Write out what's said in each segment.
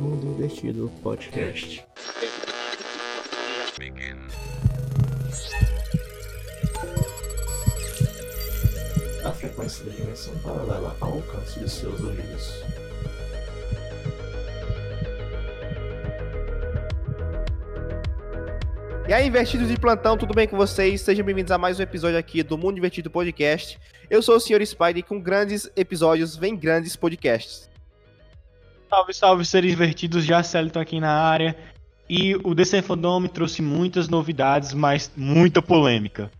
Mundo Invertido Podcast. A frequência da dimensão paralela ao alcance de seus ouvidos. E aí, investidos de plantão, tudo bem com vocês? Sejam bem-vindos a mais um episódio aqui do Mundo Divertido Podcast. Eu sou o Sr. Spider e com grandes episódios vem grandes podcasts. Salve, salve, seres divertidos, já Celton aqui na área. E o DC Fandome trouxe muitas novidades, mas muita polêmica.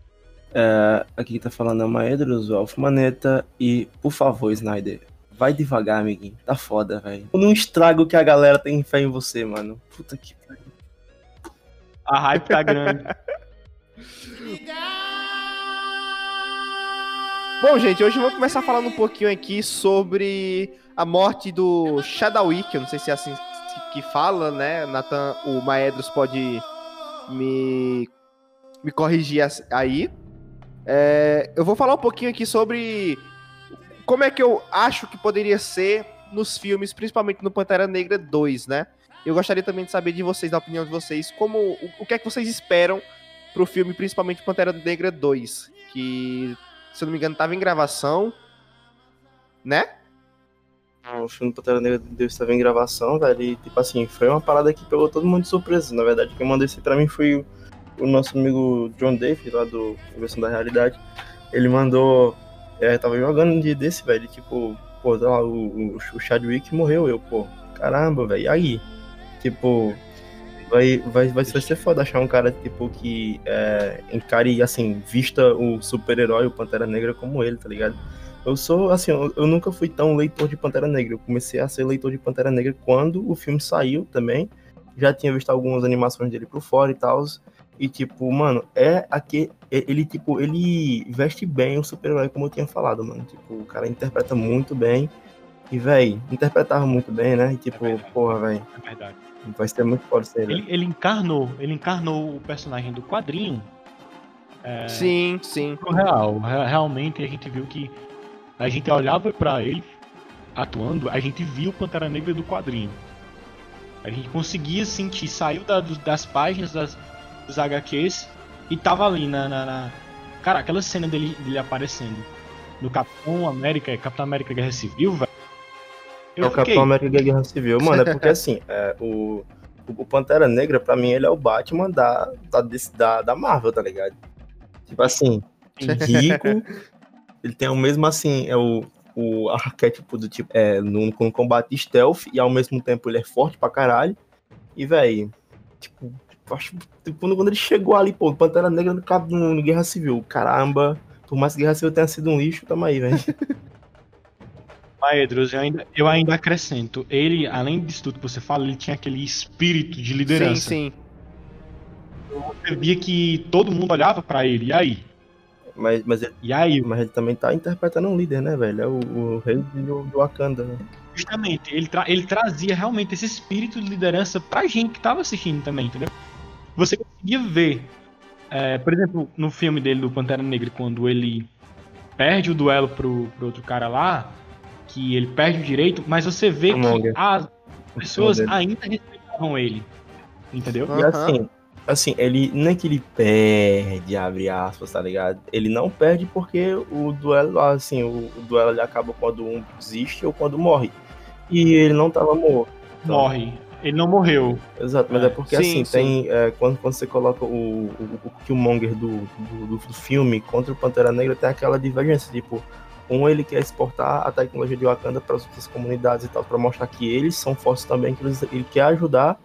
É, aqui que tá falando é o Maedros, o Alfa Maneta. E, por favor, Snyder, vai devagar, amiguinho. Tá foda, velho. Não estraga o que a galera tem fé em você, mano. Puta que pariu. A hype tá grande. Bom, gente, hoje vamos começar falando um pouquinho aqui sobre a morte do Shadowwick. Eu não sei se é assim que fala, né? Nathan, o Maedros pode me, me corrigir aí. É, eu vou falar um pouquinho aqui sobre como é que eu acho que poderia ser nos filmes, principalmente no Pantera Negra 2, né? Eu gostaria também de saber de vocês, da opinião de vocês, como o, o que é que vocês esperam pro filme, principalmente Pantera Negra 2, que, se eu não me engano, tava em gravação, né? O filme do Pantera Negra Deus estava em gravação, velho. E, tipo assim, foi uma parada que pegou todo mundo de surpresa. Na verdade, quem mandou isso pra mim foi o, o nosso amigo John Dave, lá do Inversão da Realidade. Ele mandou. É, tava jogando um dia desse, velho. Tipo, pô, tá lá, o, o, o Chadwick morreu. Eu, pô, caramba, velho. E aí? Tipo, vai, vai, vai, vai ser foda achar um cara, tipo, que é, encare, assim, vista o super-herói, o Pantera Negra, como ele, tá ligado? Eu sou, assim, eu, eu, nunca fui tão leitor de Pantera Negra. Eu comecei a ser leitor de Pantera Negra quando o filme saiu também. Já tinha visto algumas animações dele por fora e tal. E, tipo, mano, é aquele. Ele, tipo, ele veste bem o super-herói, como eu tinha falado, mano. Tipo, o cara interpreta muito bem. E, véi, interpretava muito bem, né? E, tipo, é porra, véi. É verdade. Vai ser muito forte ele. ele. Ele encarnou, ele encarnou o personagem do quadrinho. É, sim, sim. Real. Realmente a gente viu que a gente olhava para ele atuando, a gente viu o Pantera Negra do quadrinho. A gente conseguia sentir, saiu da, das páginas das, dos HQs e tava ali na, na, na, Cara, aquela cena dele, dele aparecendo no Capitão América, Capitão América Guerra Civil, velho. É o Capitão América Guerra Civil, mano, é porque assim, é, o, o Pantera Negra, pra mim, ele é o Batman da, da, da, da Marvel, tá ligado? Tipo assim, rico, ele tem o mesmo assim, é o, o arquétipo do tipo, é, no, no combate stealth, e ao mesmo tempo ele é forte pra caralho. E, velho, tipo, acho tipo, quando ele chegou ali, pô, Pantera Negra no, no, no Guerra Civil, caramba, por mais que Guerra Civil tenha sido um lixo, tamo aí, velho. Maedros, eu ainda, eu ainda acrescento. Ele, além disso tudo que você fala, ele tinha aquele espírito de liderança. Sim, sim. Eu percebia que todo mundo olhava para ele, e aí? Mas, mas, ele, e aí? mas ele também tá interpretando um líder, né, velho? É o, o rei do, do Wakanda, né? Justamente, ele, tra ele trazia realmente esse espírito de liderança pra gente que tava assistindo também, entendeu? Você conseguia ver, é, por exemplo, no filme dele do Pantera Negra, quando ele perde o duelo pro, pro outro cara lá, que ele perde o direito, mas você vê que as pessoas ainda respeitavam ele. Entendeu? E assim, assim, ele não é que ele perde, abre aspas, tá ligado? Ele não perde porque o duelo, assim, o, o duelo ele acaba quando um desiste ou quando morre. E ele não tava morto. Então... Morre. Ele não morreu. Exato, mas é, é porque sim, assim, sim. tem. É, quando, quando você coloca o, o, o Killmonger do, do, do, do filme contra o Pantera Negra, tem aquela divergência, tipo, um, ele quer exportar a tecnologia de Wakanda para as outras comunidades e tal, para mostrar que eles são fortes também, que eles, ele quer ajudar.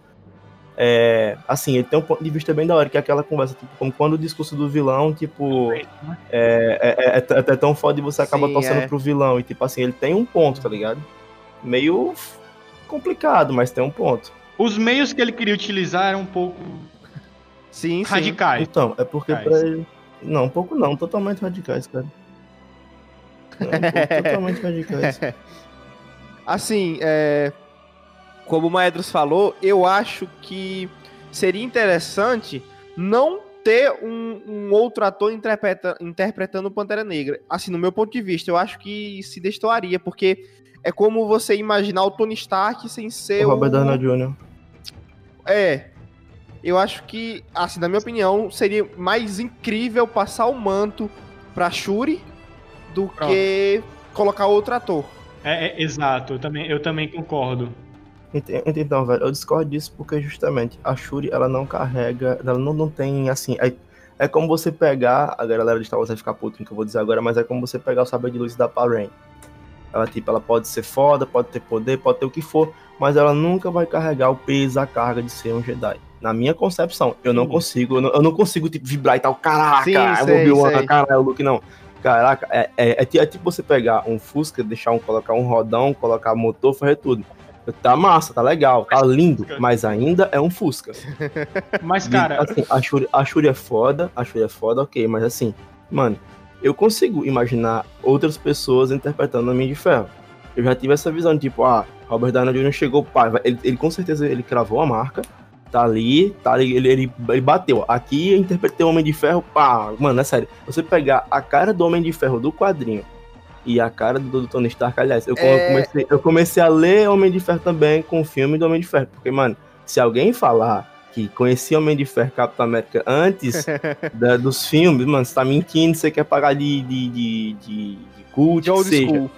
É, assim, ele tem um ponto de vista bem da hora, que é aquela conversa, tipo, como quando o discurso do vilão, tipo, é, é, é, é tão foda e você acaba Sim, torcendo é. pro vilão. E, tipo, assim, ele tem um ponto, tá ligado? Meio complicado, mas tem um ponto. Os meios que ele queria utilizar eram um pouco sim, radicais. Sim. Então, é porque pra ele. Não, um pouco não, totalmente radicais, cara. Não, totalmente radicais. Assim, é, como o Maedros falou, eu acho que seria interessante não ter um, um outro ator interpreta, interpretando o Pantera Negra. Assim, no meu ponto de vista, eu acho que se destoaria, porque é como você imaginar o Tony Stark sem ser o Robert o... Downey Jr. É. Eu acho que, assim, na minha opinião, seria mais incrível passar o manto pra Shuri do Pronto. que colocar outro ator. É, é, exato, eu também, eu também concordo. Ent- ent- Então, velho, eu discordo disso porque justamente a Shuri, ela não carrega, ela não, não tem, assim, é, é como você pegar, a galera de Star Wars vai ficar puto no que eu vou dizer agora, mas é como você pegar o saber de luz da Rain. Ela, tipo, ela pode ser foda, pode ter poder, pode ter o que for, mas ela nunca vai carregar o peso, a carga de ser um Jedi. Na minha concepção, eu não consigo, eu não, eu não consigo, tipo, vibrar e tal, caraca, Sim, é o sei, sei. caralho, é o Luke, não. Caraca, é, é, é é tipo você pegar um Fusca, deixar um, colocar um rodão, colocar motor, fazer tudo. Tá massa, tá legal, tá lindo, mas ainda é um Fusca. Mas, cara, assim, a Shuri, a Shuri é foda, a Shuri é foda, ok, mas assim, mano, eu consigo imaginar outras pessoas interpretando o Homem de Ferro. Eu já tive essa visão, tipo, ah, Robert Downey Jr. chegou, pá, ele, ele com certeza ele cravou a marca, tá ali, tá ali, ele, ele, ele bateu. Aqui eu interpretei o Homem de Ferro, pá, mano, é sério. Você pegar a cara do Homem de Ferro do quadrinho e a cara do, do Tony Stark, aliás, eu, É. comecei, eu comecei a ler Homem de Ferro também com o filme do Homem de Ferro, porque, mano, se alguém falar que conhecia Homem de Ferro Capitão América antes da- dos filmes, mano, você tá mentindo, você quer pagar de, de, de, de, de cult, De old seja. school.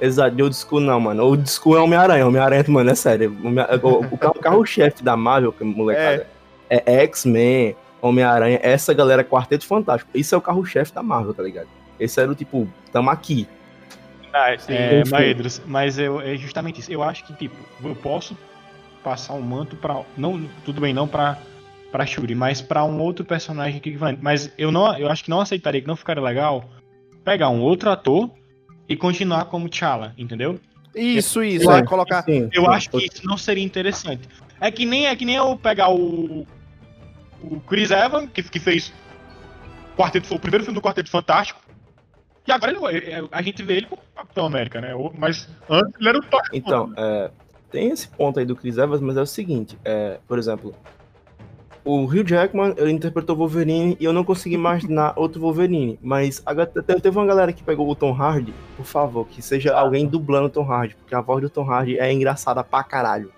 Exato, de old school não, mano. Old school é Homem-Aranha. Homem-Aranha, mano, é sério. O, o o carro-chefe da Marvel, que molecada, é, X-Men, Homem-Aranha, essa galera é Quarteto Fantástico. Isso é o carro-chefe da Marvel, tá ligado? Esse era o tipo, tamo aqui. É, enfim. Maedros, mas eu, é justamente isso. Eu acho que, tipo, eu posso passar um manto pra. Não, tudo bem, não pra, pra Shuri, mas pra um outro personagem equivalente. Mas eu não eu acho que não aceitaria, que não ficaria legal pegar um outro ator e continuar como T'Challa, entendeu? Isso, isso. Sim, Vai colocar. Sim, Eu sim. acho que isso não seria interessante. É que nem, é que nem eu pegar o. O Chris Evans, que, que fez Quarteto, o primeiro filme do Quarteto Fantástico. E agora ele, é- a gente vê ele como Capitão América, né? Mas antes ele era o Tocha. Então, é, tem esse ponto aí do Chris Evans, mas é o seguinte, é, por exemplo, o Hugh Jackman, ele interpretou Wolverine e eu não consegui imaginar outro Wolverine, mas te- teve uma galera que pegou o Tom Hardy, por favor, que seja alguém dublando o Tom Hardy, porque a voz do Tom Hardy é engraçada pra caralho.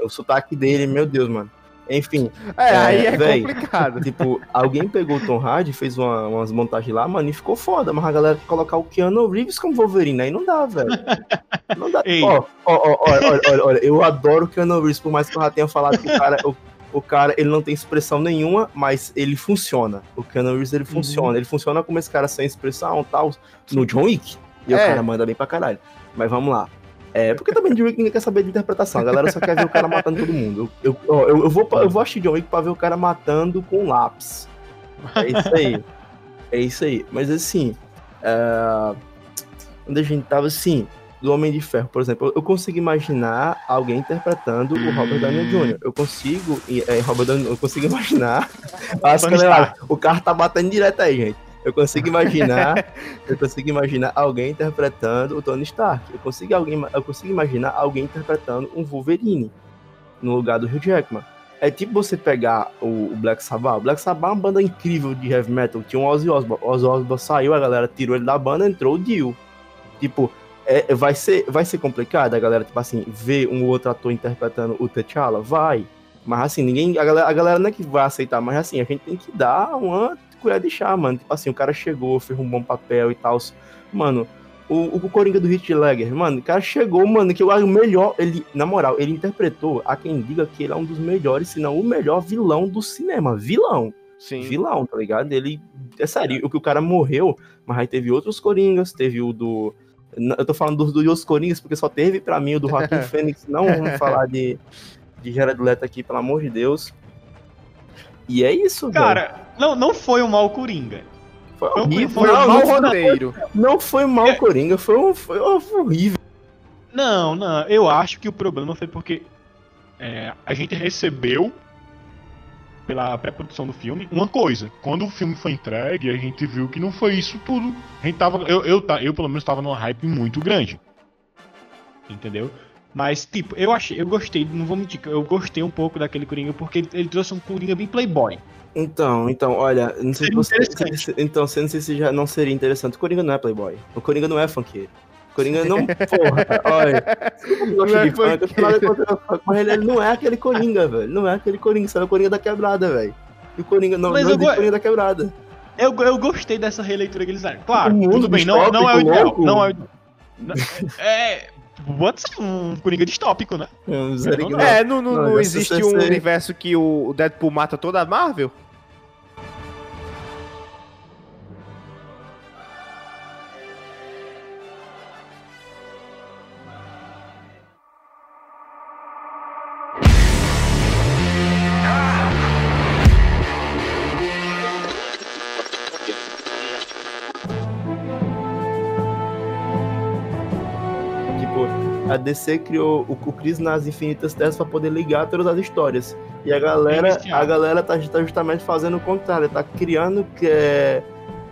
O sotaque dele, meu Deus, mano. Enfim, É, aí é véi, complicado. tipo, alguém pegou o Tom Hardy, fez uma- umas montagens lá, mano, e ficou foda, mas a galera colocar o Keanu Reeves como Wolverine, aí não dá, velho. Não dá. Ó, ó, ó, olha, olha, eu adoro o Keanu Reeves, por mais que eu já tenha falado que o cara, o, o cara, ele não tem expressão nenhuma, mas ele funciona. O Keanu Reeves, ele funciona. Ele funciona como esse cara sem expressão e tal, no John Wick. E o É. cara manda bem pra caralho. Mas vamos lá. É, porque também John Wick ninguém quer saber de interpretação. A galera só quer ver o cara matando todo mundo. Eu, eu, eu, eu vou, eu vou assistir John Wick pra ver o cara matando com lápis. É isso aí. É isso aí. Mas assim, é, onde a gente tava assim, do Homem de Ferro, por exemplo, eu- consigo imaginar alguém interpretando o Robert Downey Jr. Eu consigo, é, Robert Downey, eu consigo imaginar. As o carro tá batendo direto aí, gente. Eu consigo imaginar, eu consigo imaginar alguém interpretando o Tony Stark. Eu consigo, alguém, eu consigo imaginar alguém interpretando um Wolverine no lugar do Hugh Jackman. É tipo você pegar o, o Black Sabbath. O Black Sabbath é uma banda incrível de heavy metal. Tinha um Ozzy Osbourne. Ozzy Osbourne saiu, a galera tirou ele da banda, entrou o Dio. Tipo, é, vai, ser, vai ser complicado a galera, tipo assim, ver um outro ator interpretando o T'Challa? Vai. Mas assim, ninguém. A galera, a galera não é que vai aceitar, mas assim, a gente tem que dar uma colher de chá, mano. Tipo assim, o cara chegou, fez um bom papel e tal. Mano, o, o Coringa do Heath Ledger, mano, o cara chegou, mano, que eu acho o melhor. Ele, na moral, ele interpretou a quem diga que ele é um dos melhores, se não o melhor vilão do cinema. Vilão. Sim. Vilão, tá ligado? Ele. É sério, o que o cara morreu, mas aí teve outros Coringas, teve o do. Eu tô falando dos, dos Coringas, porque só teve pra mim o do Joaquim Fênix. Não vamos falar de, de Jared Leto aqui, pelo amor de Deus. E é isso, velho. Cara, não, não foi um mau Coringa. Foi horrível. Foi não, um foi- roteiro. não foi mal É. Coringa, foi, um- foi, horrível. Não, não, eu acho que o problema foi porque é, a gente recebeu, pela pré-produção do filme, uma coisa. Quando o filme foi entregue, a gente viu que não foi isso tudo. A gente tava, eu, eu, eu pelo menos tava numa hype muito grande. Entendeu? Mas, tipo, eu achei, eu gostei, não vou mentir, eu gostei um pouco daquele Coringa, porque ele, ele trouxe um Coringa bem playboy. Então, então, olha, não sei se Seria você. interessante. se- Então, você não sei se já não seria interessante. O Coringa não é playboy. O Coringa não é funkeiro. O Coringa não. Porra, olha. Não é funk, o mas ele, ele não é aquele Coringa, velho. Não é aquele Coringa, isso é o Coringa da quebrada, velho. E o Coringa não, Mas não existe go- Coringa da quebrada. Eu, eu gostei dessa releitura que eles fizeram. Claro, O tudo bem, não, não é o ideal. Não é o ideal. É. Ser um Coringa distópico, né? Não. É, não, não, Não, não existe um universo que o Deadpool mata toda a Marvel? DC criou o, o Cris nas Infinitas Terras pra poder ligar todas as histórias. E a galera, a galera tá, tá justamente fazendo o contrário, tá criando que é,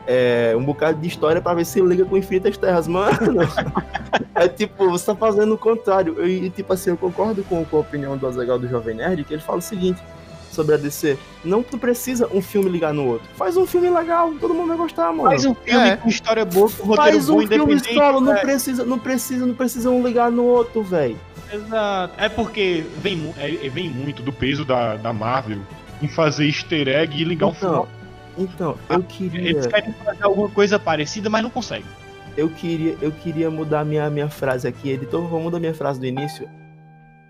é, um bocado de história pra ver se liga com Infinitas Terras, mano. é tipo, você tá fazendo o contrário. E, tipo assim, eu concordo com, com a opinião do Azagal do Jovem Nerd, que ele fala o seguinte sobre a DC. Não tu precisa um filme ligar no outro. Faz um filme legal, todo mundo vai gostar, mano. Faz um filme É. com história boa, com roteiro Faz bom, um filme solo, não é. precisa, não precisa, não precisa um ligar no outro, velho. Exato. É porque vem, é- é- vem muito do peso da, da Marvel em fazer easter egg e ligar um Então, final. então, eu queria, Eles querem fazer alguma coisa parecida, mas não conseguem. eu queria, eu queria mudar minha, minha frase aqui, editor, vou mudar minha frase do início.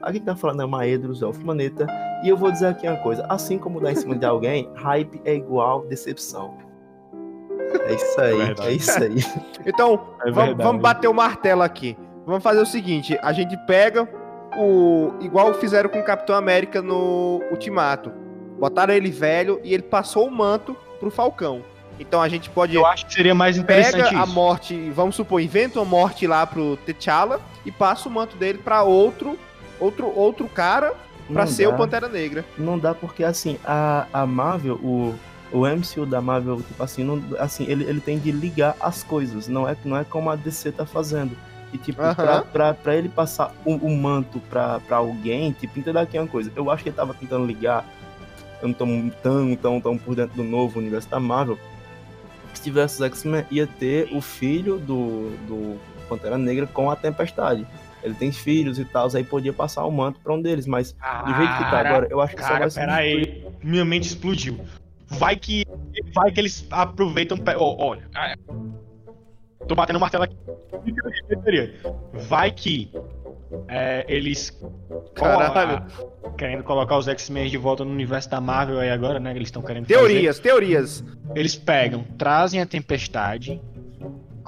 Aqui que tá falando é Maedros, Elf Maneta, e eu vou dizer aqui uma coisa, assim como dar em cima de alguém, hype é igual decepção. É isso aí, Verdade. é isso aí. Então, É vamos, vamos bater o martelo aqui. Vamos fazer o seguinte: a gente pega o. Igual fizeram com o Capitão América no Ultimato. Botaram ele velho e ele passou o manto pro Falcão. Então a gente pode. Eu acho que seria mais interessante Pega a morte, vamos supor, inventa uma morte lá pro T'Challa e passa o manto dele pra outro, outro, outro cara pra Não ser dá. o Pantera Negra. Não dá porque assim, a, a Marvel, o, o MCU da Marvel, tipo assim, não, assim ele, ele tem de ligar as coisas, não é, não é como a DC tá fazendo. E tipo, Aham. pra, pra, pra ele passar o, manto pra, pra alguém, tipo, entender aqui uma coisa. Eu acho que ele tava tentando ligar, eu não tô tão, tão, tão por dentro do novo universo da Marvel. Se tivesse os X-Men, ia ter o filho do, do Pantera Negra com a Tempestade. Ele tem filhos e tal, aí podia passar o manto pra um deles, mas do jeito que tá Cara, agora, eu acho que só Cara, vai ser. pera aí. Minha mente explodiu. Vai que. Vai que eles aproveitam. ó, olha. ah, Tô batendo o martelo aqui. Vai que. é, eles. Caralho. querendo colocar os X-Men de volta no universo da Marvel aí agora, né? Eles estão querendo. fazer. Teorias, teorias. Eles pegam, trazem a tempestade,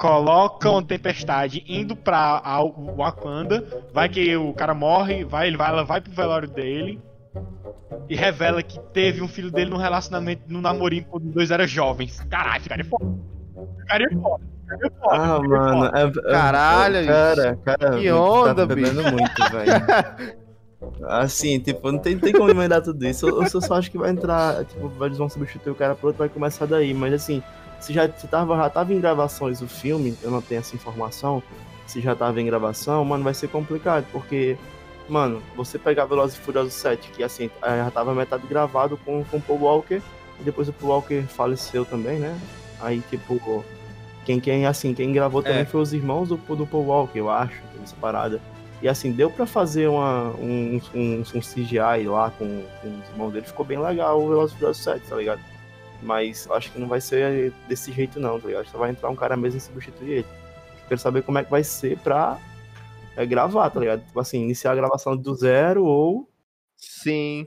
colocam a tempestade indo pra a Wakanda, vai que o cara morre, vai, ele vai, ela vai pro velório dele e revela que teve um filho dele num relacionamento, num namorinho quando os dois eram jovens. Caralho, ficaria foda. Ficaria foda. Ficaria foda. Ah, mano, foda. é, é- Caralho, cara, cara, que tá onda, bebendo muito, velho. Assim, tipo, não tem, tem como emendar tudo isso. Eu, eu só acho que vai entrar, tipo, eles vão substituir o cara pro outro, vai começar daí. Mas assim, se já se tava, já tava em gravações o filme, eu não tenho essa informação, se já tava em gravação, mano, vai ser complicado, porque, mano, você pegar Velozes e Furiosos 7, que assim, eh, já tava metade gravado com, com o Paul Walker, e depois o Paul Walker faleceu também, né? Aí, tipo, quem, quem, assim, quem gravou também É. foi os irmãos do, do Paul Walker, eu acho, essa parada. E assim, deu pra fazer uma, um, um, um CGI lá com, com os irmãos dele, ficou bem legal o Velozes e Furiosos 7, tá ligado? Mas eu acho que não vai ser desse jeito não, tá ligado? Só vai entrar um cara mesmo e substituir ele. Quero saber como é que vai ser pra é, gravar, tá ligado? Tipo assim, iniciar a gravação do zero ou... Sim.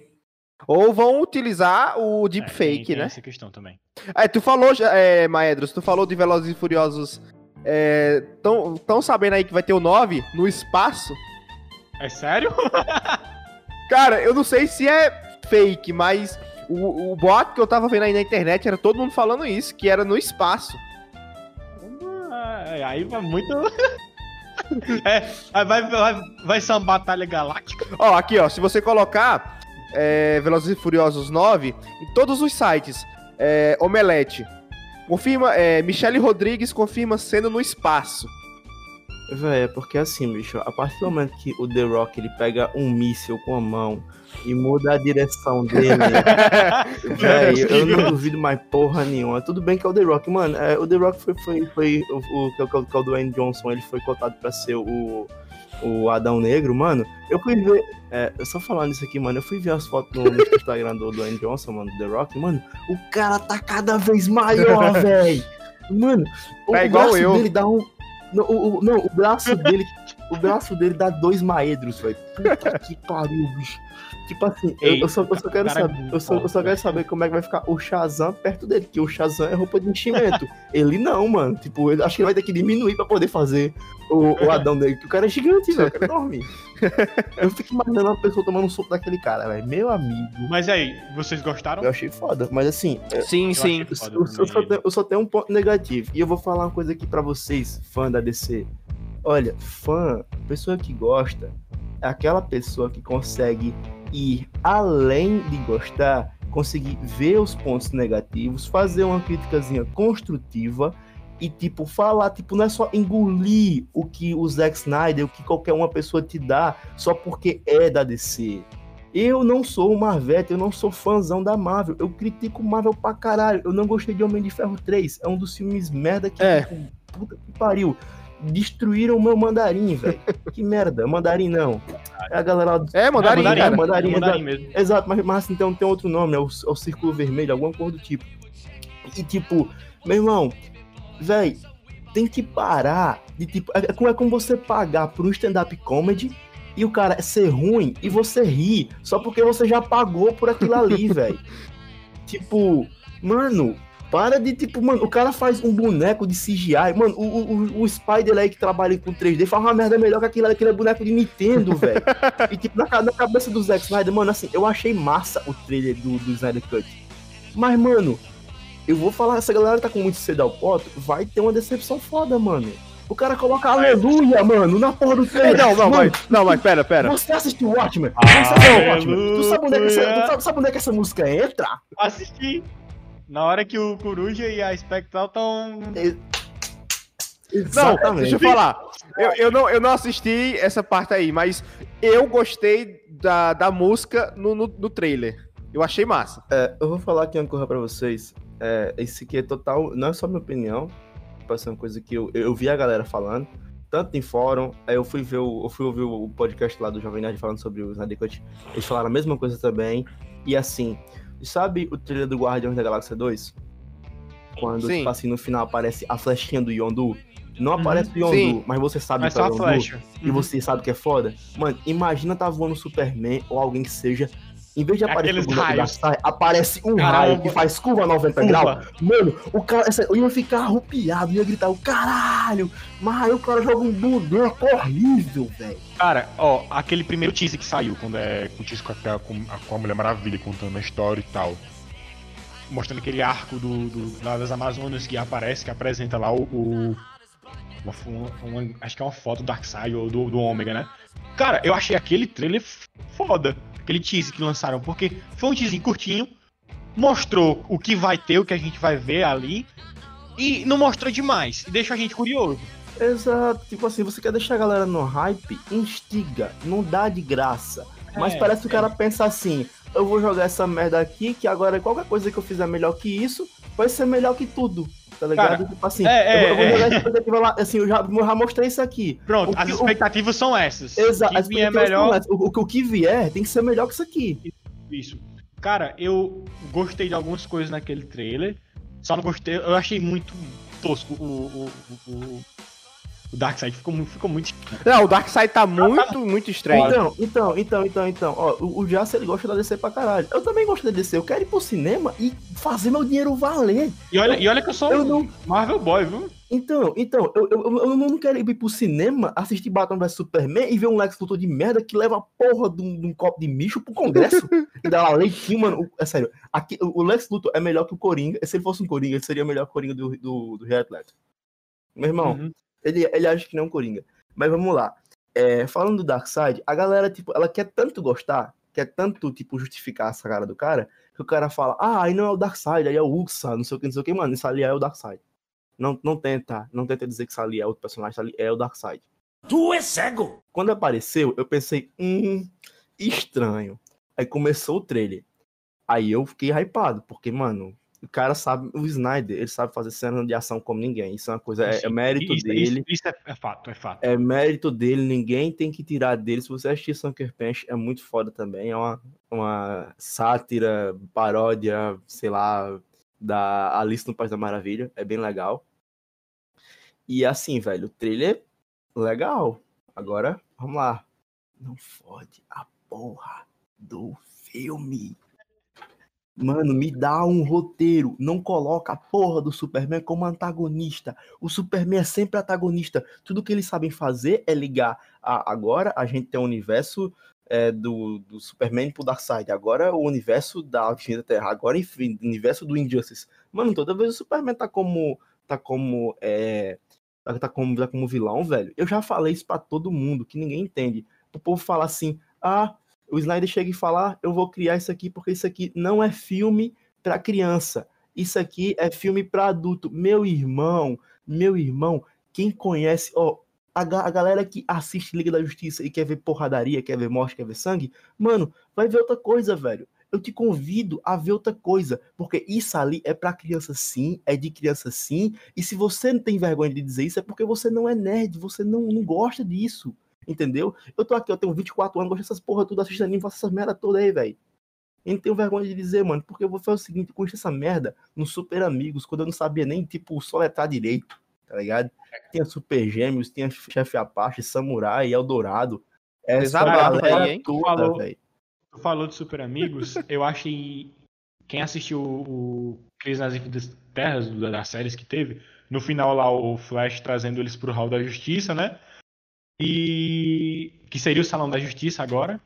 Ou vão utilizar o É, deepfake, tem- tem né? Essa questão também. É, tu falou, é, Maedros, tu falou de Velozes e Furiosos. É, tão, tão sabendo aí que vai ter o 9 no espaço? É sério? Cara, eu não sei se é fake, mas o, o boato que eu tava vendo aí na internet era todo mundo falando isso, que era no espaço. Ah, Aí vai muito. É, vai, vai, vai ser uma batalha galáctica. Ó, aqui, ó, se você colocar é, Velozes e Furiosos 9, em todos os sites, é, Omelete, confirma, é, Michele Rodrigues confirma cena no espaço. Véi, é porque assim, bicho, a partir do momento que o The Rock ele pega um míssil com a mão e muda a direção dele, véi, eu não duvido mais porra nenhuma. Tudo bem que é o The Rock, mano. É, o The Rock foi, foi, foi o, o, que é o, que é o Dwayne Johnson, ele foi cotado pra ser o, o Adão Negro, mano. Eu fui ver. É, eu só falando isso aqui, mano. Eu fui ver as fotos no, no Instagram do Dwayne Johnson, mano, do The Rock, mano. O cara tá cada vez maior, velho. Mano, o É igual eu. dele dá um. Não, o, o- não, o braço dele. o braço dele dá dois maedros, velho. Puta que pariu, bicho. Tipo assim, eu, Ei, eu só, eu só quero é saber. Eu só, eu só quero saber como é que vai ficar o Shazam perto dele, porque o Shazam é roupa de enchimento. ele não, mano. Tipo, ele, acho que ele vai ter que diminuir pra poder fazer o, o Adão dele, que o cara é gigante, velho. O cara é enorme. Eu fico imaginando uma pessoa tomando um soco daquele cara, velho. Meu amigo. Mas aí, vocês gostaram? Eu achei foda. Mas assim, Sim, sim. foda eu, eu só tenho, eu só tenho um ponto negativo. E eu vou falar uma coisa aqui pra vocês, fã da DC. Olha, fã, pessoa que gosta, é aquela pessoa que consegue ir além de gostar, conseguir ver os pontos negativos, fazer uma criticazinha construtiva e, tipo, falar, tipo, não é só engolir o que o Zack Snyder, o que qualquer uma pessoa te dá, só porque é da DC. Eu não sou o Marvete, eu não sou fãzão da Marvel. Eu critico Marvel pra caralho. Eu não gostei de Homem de Ferro 3. É um dos filmes merda que. É. tipo, puta que pariu. Destruíram o meu mandarim, velho. que merda. Mandarim não. É a galera lá do. É, mandarim, mandarim, cara. mandarim, mandarim exato. mesmo. Exato, mas, mas assim, tem, outro nome, é o, é o Círculo Vermelho, alguma cor do tipo. E tipo, meu irmão, véi, tem que parar de tipo. É, é como- é como você pagar por um stand-up comedy e o cara ser ruim e você rir só porque você já pagou por aquilo ali, velho. Tipo, mano. Para de, tipo, mano, o cara faz um boneco de CGI. Mano, o, o, o Spider aí que trabalha com 3D faz uma merda melhor que aquilo, aquele boneco de Nintendo, velho. E, tipo, na, na cabeça do Zack Snyder, mano, assim, eu achei massa o trailer do, do Snyder Cut. Mas, mano, eu vou falar, essa galera tá com muito cedo ao poto, vai ter uma decepção foda, mano. O cara coloca aleluia, mano, na porra do trailer. não, não, Mano, mas, não, mas pera, pera. Você assistiu o Watchmen? Você assistiu o Watchmen? Tu sabe onde, é que essa, sabe onde é que essa música entra? Assisti. Na hora que o Coruja e a Spectral estão. Não, deixa eu falar. Eu, eu, não, eu não assisti essa parte aí, mas eu gostei da, da música no, no, no trailer. Eu achei massa. É, eu vou falar aqui uma coisa pra vocês. É, esse aqui é total, não é só minha opinião, pode ser uma coisa que eu, eu vi a galera falando, tanto em fórum, aí eu fui ver o, eu fui ouvir o podcast lá do Jovem Nerd falando sobre o Snyder Cut, eles falaram a mesma coisa também, e assim, sabe o trailer do Guardiões da Galáxia 2? Quando, Sim. tipo assim, no final aparece a flechinha do Yondu, não Uhum. aparece o Yondu, Sim. mas você sabe Mas que é o a Yondu, flecha. e você sabe que é foda? Mano, imagina tá voando Superman ou alguém que seja. Em vez de aparecer Aqueles raios. Sai, aparece um Caramba. raio que faz curva 90 Curva. graus. Mano, o cara. essa- Eu ia ficar arrupiado, ia gritar, o caralho! Mas o cara joga um boneco horrível, velho. Cara, ó, aquele primeiro teaser que saiu, quando é com o teaser com a, com, a, com a Mulher Maravilha, contando a história e tal. Mostrando aquele arco do, do- lá das Amazonas que aparece, que apresenta lá o. o- uma, uma- acho que é uma foto do Darkseid ou do, do Ômega, né? Cara, eu achei aquele trailer foda. Aquele teaser que lançaram, porque foi um teaser curtinho, mostrou o que vai ter, o que a gente vai ver ali, e não mostrou demais, e deixou a gente curioso. Exato, tipo assim, você quer deixar a galera no hype? Instiga, não dá de graça. Mas É, parece que o cara pensa assim: eu vou jogar essa merda aqui, que agora qualquer coisa que eu fizer melhor que isso, vai ser melhor que tudo. Tá ligado? Cara, tipo assim, é, eu, vou- eu é, jogar essa expectativa lá, assim, eu já, eu já mostrei isso aqui. Pronto, O as que- o- expectativas são essas. Exato, O as que vier expectativas são melhor, o, o que vier tem que ser melhor que isso aqui. isso. Cara, eu gostei de algumas coisas naquele trailer. Só não gostei, eu achei muito tosco o, o, o, o, Darkseid. Ficou, ficou muito. Não, o Darkseid tá muito, muito estranho. Então, então, então, então, então, ó, o, o Jace ele gosta da DC pra caralho. Eu também gosto da DC, eu quero ir pro cinema e fazer meu dinheiro valer. E olha, e olha que eu sou Eu um não, Marvel Boy, viu? Então, então, eu, eu, eu- eu não quero ir pro cinema, assistir Batman vs Superman e ver um Lex Luthor de merda que leva a porra de um, de um copo de micho pro Congresso e dá lá leitinho, mano. É sério, aqui, o o Lex Luthor é melhor que o Coringa. Se ele fosse um Coringa, ele seria melhor que o Coringa do, do, do Heath Ledger. Meu irmão, Uhum. Ele, ele acha que não é um Coringa. Mas vamos lá. É, falando do Darkseid, a galera, tipo, ela quer tanto gostar, quer tanto, tipo, justificar essa cara do cara, que o cara fala, ah, aí não é o Darkseid, aí é o Uxa, não sei o que, não sei o que, mano, isso ali é o Darkseid. Não, não tenta, não tenta dizer que isso ali é outro personagem, isso ali é o Darkseid. Tu é cego! Quando apareceu, eu pensei, hum, estranho. Aí começou o trailer. Aí eu fiquei hypado, porque, mano, o cara sabe, o Snyder, ele sabe fazer cena de ação como ninguém. Isso é uma coisa, é, é mérito isso, dele. Isso, isso é, é, fato, é fato. É mérito dele, ninguém tem que tirar dele. Se você assistir Sunker Punch, é muito foda também. É uma, uma sátira, paródia, sei lá, da Alice no País da Maravilha. É bem legal. E assim, velho, o trailer é legal. Agora, vamos lá. Não fode a porra do filme. Mano, me dá um roteiro. Não coloca a porra do Superman como antagonista. O Superman é sempre antagonista. Tudo que eles sabem fazer é ligar. A, agora a gente tem o universo é, do, do Superman pro Darkseid. Agora o universo da Infinita Terra. Agora enfim, o universo do Injustice. Mano, toda vez o Superman tá como. tá como. É, tá como, tá como vilão, velho. Eu já falei isso para todo mundo, que ninguém entende. O povo fala assim: ah, o Snyder chega e fala: ah, eu vou criar isso aqui porque isso aqui não é filme para criança. Isso aqui é filme para adulto. Meu irmão, meu irmão, quem conhece, ó, a, a, galera que assiste Liga da Justiça e quer ver porradaria, quer ver morte, quer ver sangue, mano, vai ver outra coisa, velho. Eu te convido a ver outra coisa, porque isso ali é para criança sim, é de criança sim, e se você não tem vergonha de dizer isso, é porque você não é nerd, você não, não gosta disso. Entendeu? Eu tô aqui, eu tenho 24 anos, gosto dessas porra tudo, assisto anime, faço essas merda toda aí, velho. E não tenho vergonha de dizer, mano, porque eu vou fazer o seguinte, com essa merda no Super Amigos, quando eu não sabia nem, tipo, soletrar direito, tá ligado? Tinha Super Gêmeos, tinha Chefe Apache, Samurai, Eldorado. Essa galera aí, hein? Toda, falou, tu falou de Super Amigos, eu achei... Quem assistiu o Crise nas Infinitas Terras, das séries que teve, no final lá o Flash trazendo eles pro Hall da Justiça, né? E que seria o Salão da Justiça agora,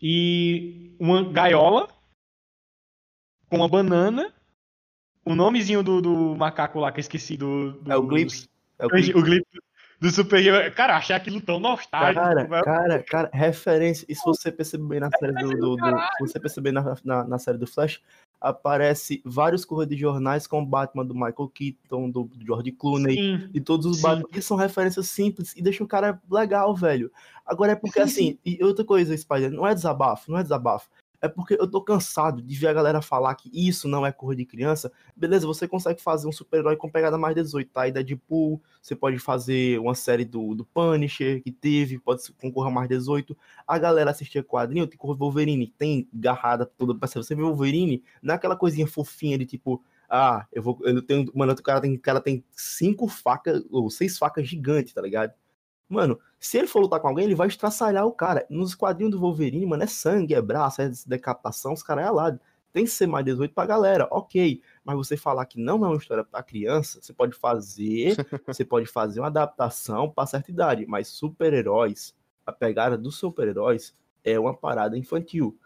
e uma gaiola com uma banana, o nomezinho do, do macaco lá que eu esqueci do, do é o Glips. É o Glips do Super Cara, achei aquilo tão nostálgico. Cara, cara, cara, referência. E se você perceber na série do. do, do se você perceber na, na, na, série do Flash, aparece vários corredores de jornais com o Batman do Michael Keaton, do, George Clooney, sim, e todos os. Batman, que são referências simples e deixam o cara legal, velho. Agora é porque assim, e outra coisa, Spider, não é desabafo, não é desabafo é porque eu tô cansado de ver a galera falar que isso não é cor de criança. Beleza, você consegue fazer um super-herói com pegada mais 18, tá? E Deadpool, você pode fazer uma série do, do Punisher, que teve, pode concorrer mais 18. A galera assistia quadrinho, tem cor Wolverine, tem garrada toda. Você vê Wolverine, não é coisinha fofinha de tipo, ah, eu vou. Eu tenho. Mano, o cara tem, o cara tem cinco facas, ou seis facas gigantes, tá ligado? Mano, se ele for lutar com alguém, ele vai estraçalhar o cara. Nos quadrinhos do Wolverine, mano, é sangue, é braço, é decapitação, os caras é alado. Tem que ser mais 18 pra galera, ok. Mas você falar que não é uma história pra criança, você pode fazer, você pode fazer uma adaptação pra certa idade. Mas super-heróis, a pegada dos super-heróis é uma parada infantil.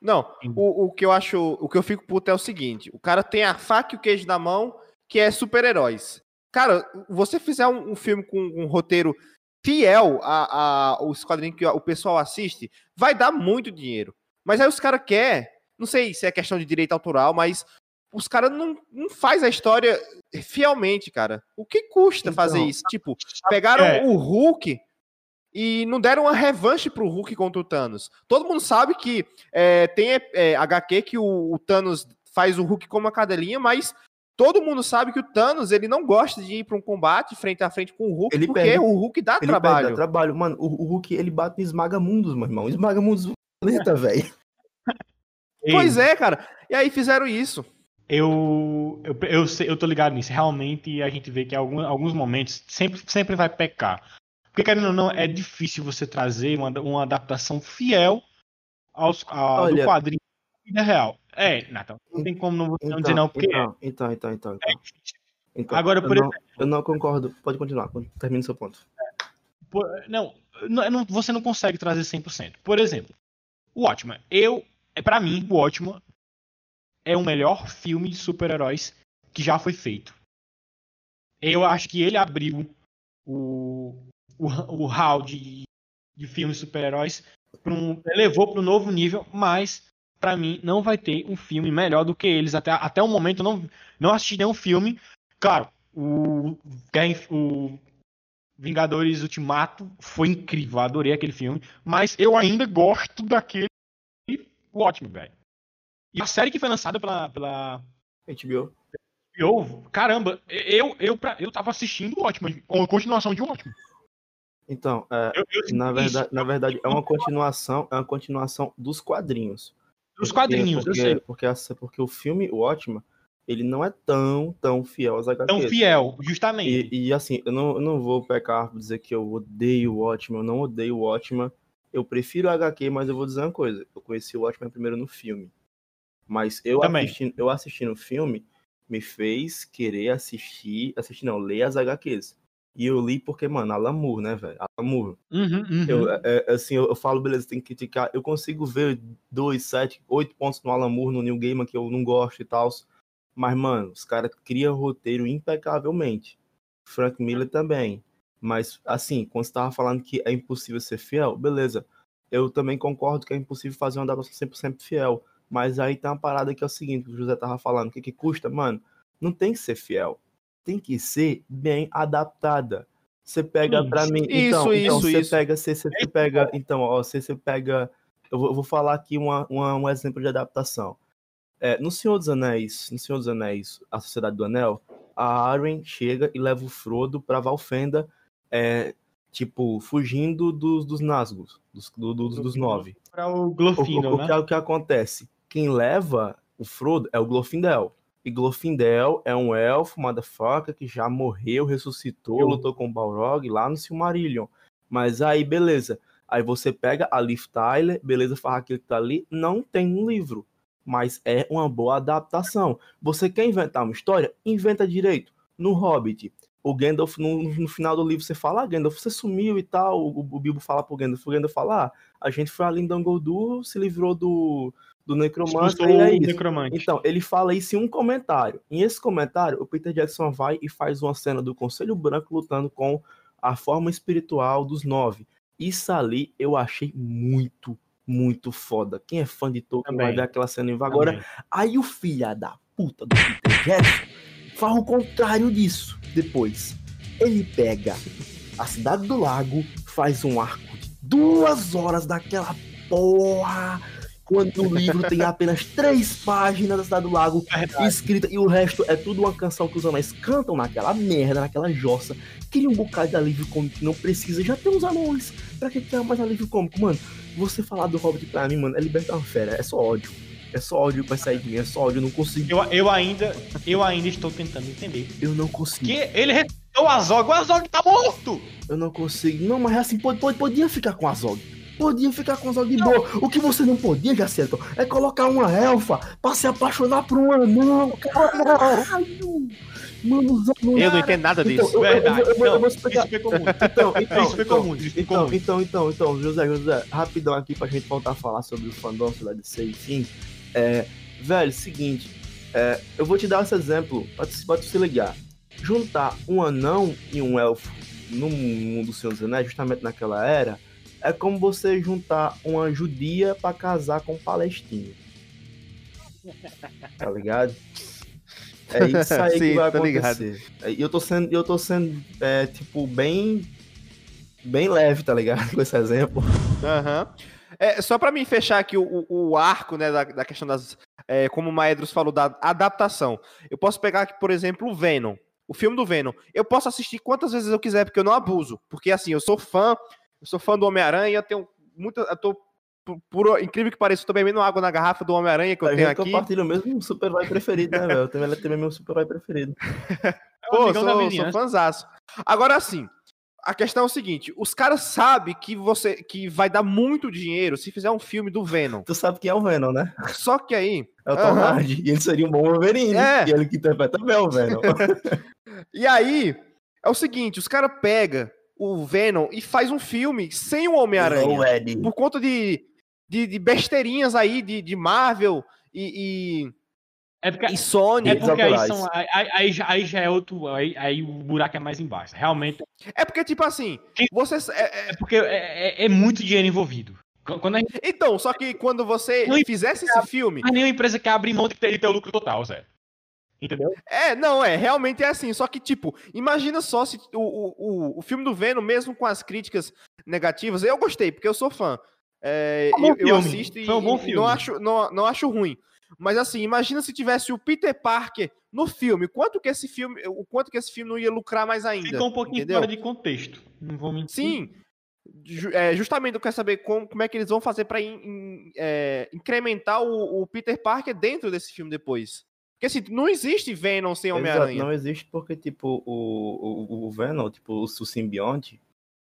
Não, o, o que eu acho, o que eu fico puto é o seguinte: o cara tem a faca e o queijo na mão, que é super-heróis. Cara, você fizer um, um filme com um roteiro fiel a, a os quadrinhos que o pessoal assiste, vai dar muito dinheiro. Mas aí os caras querem, não sei se é questão de direito autoral, mas os caras não, não faz a história fielmente, cara. O que custa então, fazer isso? Tipo, pegaram é. o Hulk e não deram uma revanche pro Hulk contra o Thanos. Todo mundo sabe que é, tem é, HQ que o, o, Thanos faz o Hulk como uma cadelinha, mas Todo mundo sabe que o Thanos ele não gosta de ir para um combate frente a frente com o Hulk, ele porque perde, o Hulk dá ele trabalho. Dá trabalho. Mano, o, o, Hulk ele bate e esmaga mundos, meu irmão. Esmaga mundos do planeta, velho. Pois é, cara. E aí fizeram isso. Eu, eu, eu, eu tô ligado nisso. Realmente a gente vê que em alguns, alguns momentos sempre, sempre vai pecar. Porque, querendo ou não, é difícil você trazer uma, uma adaptação fiel aos, a, Olha, do quadrinho vida real. É, Natal. Não tem como não, então, dizer não, porque. Então, então, então, então. então. É então Agora, por eu exemplo. Não, eu não concordo. Pode continuar, termine seu ponto. Por, não, não, você não consegue trazer 100%. Por exemplo, o Watchman. Eu, é para mim, o Watchman é o melhor filme de super-heróis que já foi feito. Eu acho que ele abriu o, o, o hall de, de filmes super-heróis, um, levou para um novo nível, mas para mim, não vai ter um filme melhor do que eles. Até, até o momento, eu não, não assisti nenhum filme. Claro, o, o Vingadores Ultimato foi incrível, adorei aquele filme, mas eu ainda gosto daquele Watchmen, velho. E a série que foi lançada pela, pela HBO. HBO, caramba, eu, eu, eu tava assistindo o Watchmen, a continuação de Watchmen. Então, é, eu, eu na, verdade, na verdade, é uma continuação, é uma continuação dos quadrinhos. Dos quadrinhos, porque, eu sei. Porque, porque, porque o filme, o Watchmen, ele não é tão, tão fiel aos HQs. Tão fiel, justamente. E, e assim, eu não, eu não vou pecar por dizer que eu odeio o Watchmen, eu não odeio o Watchmen. Eu prefiro o HQ, mas eu vou dizer uma coisa. Eu conheci o Watchmen primeiro no filme. Mas eu assistindo, eu assistindo o filme me fez querer assistir, assistir não, ler as HQs. E eu li porque, mano, Alan Moore, né, velho? Alan Moore. Uhum, uhum. Eu, é, é, assim, eu, eu, falo, beleza, tem que criticar. Eu consigo ver dois, sete, oito pontos no Alan Moore, no New Gaiman, que eu não gosto e tal. Mas, mano, os caras criam roteiro impecavelmente. Frank Miller também. Mas, assim, quando você tava falando que é impossível ser fiel, beleza. Eu também concordo que é impossível fazer uma adaptação 100% fiel. Mas aí tem uma parada que é o seguinte, que o José tava falando. O que, que custa? Mano, não tem que ser fiel tem que ser bem adaptada. Você pega para mim, então, isso, então você isso. pega, você, você pega, então, ó, você, você pega, eu vou, eu vou falar aqui uma, uma, um exemplo de adaptação. É, no Senhor dos Anéis, no Senhor dos Anéis, a Sociedade do Anel, a Arwen chega e leva o Frodo para Valfenda, é, tipo, fugindo dos, dos Nazgûl, dos, do, dos, dos nove. Para o Glorfindel, o, o, né? O que, o que acontece? Quem leva o Frodo é o Glorfindel. E Glorfindel é um elfo, motherfucker, que já morreu, ressuscitou, lutou com o Balrog lá no Silmarillion. Mas aí, beleza. Aí você pega a Liv Tyler, beleza, faz aquilo que tá ali, não tem um livro. Mas é uma boa adaptação. Você quer inventar uma história? Inventa direito. No Hobbit, o Gandalf, no, no final do livro, você fala, ah, Gandalf, você sumiu e tal. O, o Bilbo fala pro Gandalf, o Gandalf fala, ah, a gente foi ali em Dangoldur, se livrou do, do necromante. É isso. Necromante. Então, ele fala isso em um comentário. Em esse comentário, o Peter Jackson vai e faz uma cena do Conselho Branco lutando com a forma espiritual dos nove. Isso ali eu achei muito, muito foda. Quem é fã de Tolkien Também. vai ver aquela cena em Agora, Também. aí o filho da puta do Peter Jackson faz o contrário disso depois. Ele pega a Cidade do Lago, faz um arco de duas horas daquela porra quando o livro tem apenas três páginas da Cidade do Lago é escrita e o resto é tudo uma canção que os anões cantam naquela merda, naquela jossa. Queria um bocado de alívio cômico que não precisa, já tem os anões. Pra que quer mais alívio cômico? Mano, você falar do Hobbit pra mim, mano, é libertar uma fera, é só ódio. É só ódio que vai sair de mim, é só ódio, eu não consigo. Eu, eu, ainda, eu ainda estou tentando entender. Eu não consigo. Que ele ressuscitou o Azog, o Azog tá morto! Eu não consigo. Não, mas assim, pode, pode, podia ficar com o Azog podia ficar com os olhos de boa. O que você não podia, Jacelton, é colocar uma elfa pra se apaixonar por um anão. Caralho! Mano, não eu não entendo nada então, disso. Então, Verdade. Eu, eu, eu, eu vou explicar. Isso ficou muito. Então, então, isso. Isso então, muito. então, então, então, José, José, rapidão aqui pra gente voltar a falar sobre o fandom da DC, enfim. É, velho, seguinte, é, eu vou te dar esse exemplo pra pra tu se ligar. Juntar um anão e um elfo no mundo do Senhor dos Anéis, justamente naquela era, é como você juntar uma judia para casar com um palestino. Tá ligado? É isso aí Sim, que vai acontecer. É, e eu tô sendo, eu tô sendo é, tipo, bem. Bem leve, tá ligado? Com esse exemplo. Aham. Uhum. É, só para mim fechar aqui o, o arco, né, da, da questão das. É, como o Maedros falou, da adaptação. Eu posso pegar aqui, por exemplo, o Venom. O filme do Venom. Eu posso assistir quantas vezes eu quiser, porque eu não abuso. Porque, assim, eu sou fã eu sou fã do Homem-Aranha, tenho muita. Eu tô, por, por, incrível que pareça, eu tô bebendo água na garrafa do Homem-Aranha que eu a tenho aqui. Eu compartilho o mesmo super-herói preferido, né, velho? Eu também tenho meu super-herói preferido. Pô, sou, sou fãzaço. Agora, assim, a questão é o seguinte: os caras sabem que você que vai dar muito dinheiro se fizer um filme do Venom. Tu sabe quem é o Venom, né? Só que aí. É o Tom uh -huh. Hardy. E ele seria um bom Wolverine. É. E ele que interpreta bem o Venom. e aí, é o seguinte: os caras pegam o Venom e faz um filme sem o Homem-Aranha. Por conta de, de, de, besteirinhas aí de, de Marvel e, e, é porque, e Sony. É porque aí, são, aí, aí, já, aí já é outro. Aí, aí o buraco é mais embaixo. Realmente. É porque, tipo assim, você. É, é, é porque é, é, é, muito dinheiro envolvido. Gente... Então, só que quando você não, fizesse esse filme. Mas nenhuma empresa que abre mão de ter, ter o lucro total, Zé. Entendeu? É, não, é, realmente é assim. Só que, tipo, imagina só se o, o, o, filme do Venom, mesmo com as críticas negativas, eu gostei, porque eu sou fã. É, Foi um eu, eu assisto e, foi um e não acho, não, não acho ruim. Mas assim, imagina se tivesse o Peter Parker no filme, quanto que esse filme, o quanto que esse filme não ia lucrar mais ainda. Ficou um pouquinho entendeu? fora de contexto. Não vou mentir. Sim. Ju- é, justamente eu quero saber como, como é que eles vão fazer pra in- in- é, incrementar o, o Peter Parker dentro desse filme depois. Porque assim, não existe Venom sem Homem-Aranha. não existe porque, tipo, o, o, o Venom, tipo, o, o simbionte,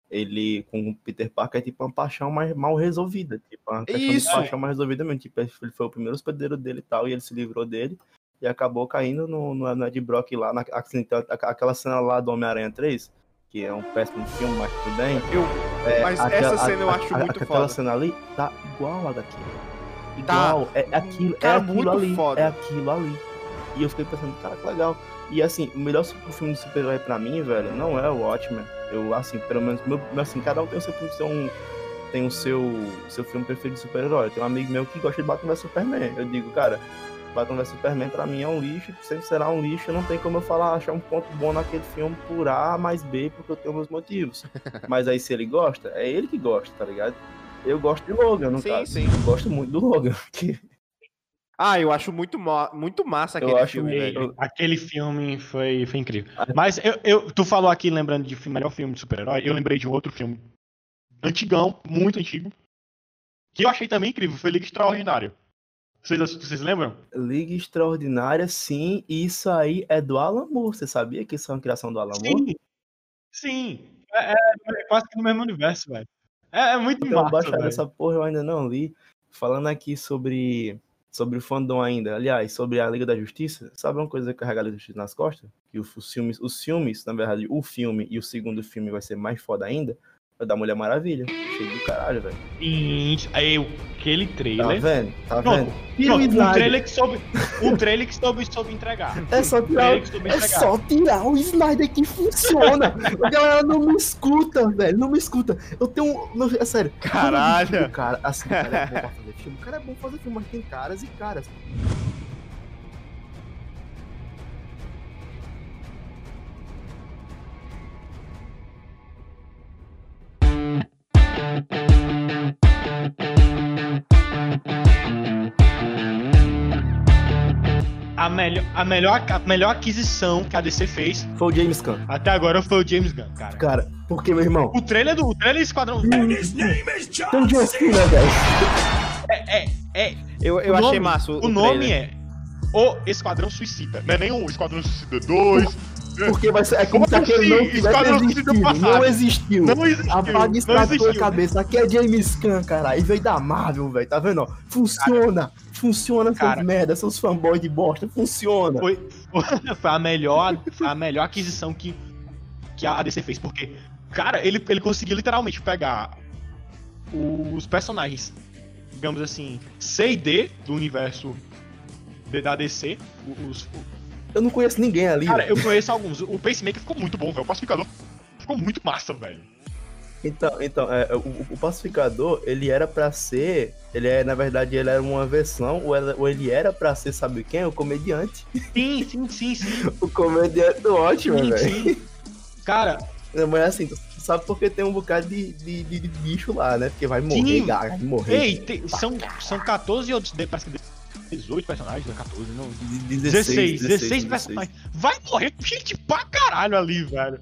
ele, com o Peter Parker, é tipo uma paixão mais mal resolvida. Tipo, uma Isso. de paixão mais resolvida mesmo. Tipo, ele foi o primeiro hospedeiro dele e tal, e ele se livrou dele. E acabou caindo no, no, no Ed Brock lá, na, assim, a- aquela cena lá do Homem-Aranha 3, que é um péssimo filme, mas tudo bem. Eu, É, Mas aquela- essa cena eu a- acho a- muito Aquela foda. cena ali tá igual a daquilo. Tá. Igual. É, é aquilo, Cara, é aquilo muito ali. foda. É aquilo ali. E eu fiquei pensando, cara, que legal. E assim, o melhor filme de super-herói pra mim, velho, não é o Watchmen. Eu, assim, pelo menos, meu, assim, cada um tem o seu, um, tem o seu, seu filme preferido de super-herói. Tem um amigo meu que gosta de Batman vs Superman. Eu digo, cara, Batman vs Superman pra mim é um lixo, sempre será um lixo. Não tem como eu falar, achar um ponto bom naquele filme por A mais B, porque eu tenho meus motivos. Mas aí, se ele gosta, é ele que gosta, tá ligado? Eu gosto de Logan, no Sim, caso. sim. Eu gosto muito do Logan. que- Ah, eu acho muito, muito massa Eu aquele acho filme, velho. Ei, Aquele filme foi, foi incrível. Ah. Mas eu, eu- tu falou aqui, lembrando de melhor filme de super-herói, eu lembrei de um outro filme antigão, muito antigo, que eu achei também incrível, foi Liga Extraordinária. Vocês, vocês lembram? Liga Extraordinária, sim. E isso aí é do Alan Moore. Você sabia que isso é uma criação do Alan Moore? Sim. Sim. É, é- é quase que no mesmo universo, velho. É, é muito Então, massa, baixar velho. essa porra eu ainda não li. Falando aqui sobre, sobre o fandom ainda, aliás, sobre a Liga da Justiça, sabe uma coisa que carrega a Liga da Justiça nas costas? Que os filmes, os filmes, na verdade, o filme e o segundo filme vai ser mais foda ainda, é da Mulher Maravilha. Cheio do caralho, velho. Gente, aí, aquele Tá trailer. vendo? Tá Pronto, vendo? Pronto, um trailer que soube, um trailer que soube, soube entregar. É só Um tirar, trailer que soube é só tirar o Snyder que funciona. A galera não me escuta, velho. Não me escuta. Eu tenho. Não, é sério. Caralho. Cara, assim, o cara é bom pra fazer filme. O cara é bom pra fazer filme, mas tem caras e caras. Melhor, a, melhor, a melhor aquisição que a DC fez Foi o James Gunn. até agora foi o James Gunn, cara. Cara, porque, meu irmão? O trailer do o trailer Esquadrão um John Cena, velho. é, é, é, Eu, eu O achei nome- massa. O, o nome é O Esquadrão Suicida. Não é nem o Esquadrão Suicida 2. Porque vai ser. É como se Como aquele não assim? tivesse Esquadrão Suicida existido. Não existiu. Não existiu. Apaga isso da tua cabeça. Aqui é James Gunn, cara. E veio da Marvel, velho. Tá vendo? ó? Funciona. Funciona, Cara. merda, seus fanboys de bosta. Funciona. Foi, foi a melhor, a melhor aquisição que, que a DC fez, porque, cara, ele, ele conseguiu literalmente pegar os personagens, digamos assim, C e D do universo da DC. Os, Eu não conheço ninguém ali. cara, eu conheço alguns. O Pacemaker ficou muito bom, velho. O Pacificador ficou muito massa, velho. Então, então é, o, o pacificador, ele era pra ser. Ele é, na verdade, ele era uma versão, ou, ela- ou ele era pra ser, sabe quem? O comediante. Sim, sim, sim, sim. O comediante do ótimo, velho. Cara, Mas assim, tu sabe porque tem um bocado de, de, de- de bicho lá, né? Porque vai morrer, Sim. vai morrer. ei, tem- são, são 14 ou de- parece que 18 personagens, não é 14, não. De- 16, 16, personagens. Vai morrer gente pra caralho ali, velho.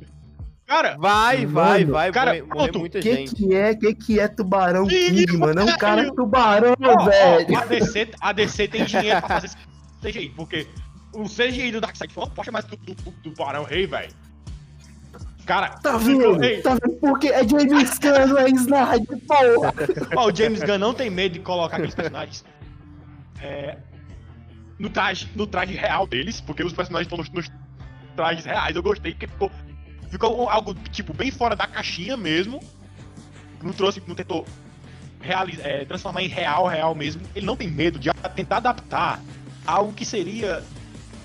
Cara, Vai, vai, Mano, vai. cara, morrer, muita Que gente. que é? Que que é Tubarão King, mano? É um cara tubarão, ó, velho. a, DC, a DC tem dinheiro pra fazer esse CGI, porque o CGI do Darkseid foi uma poxa mais do, do, do, do Barão Rei, velho. Cara, Tá vendo? Tá vendo? Porque é James Gunn, não é Snyder, porra. ó, o James Gunn não tem medo de colocar aqueles personagens é, no, traje, no traje real deles, porque os personagens estão nos, nos trajes reais. Eu gostei, porque ficou, ficou algo, tipo, bem fora da caixinha mesmo. Não trouxe, não tentou reali- é, transformar em real, real mesmo. Ele não tem medo de tentar adaptar algo que seria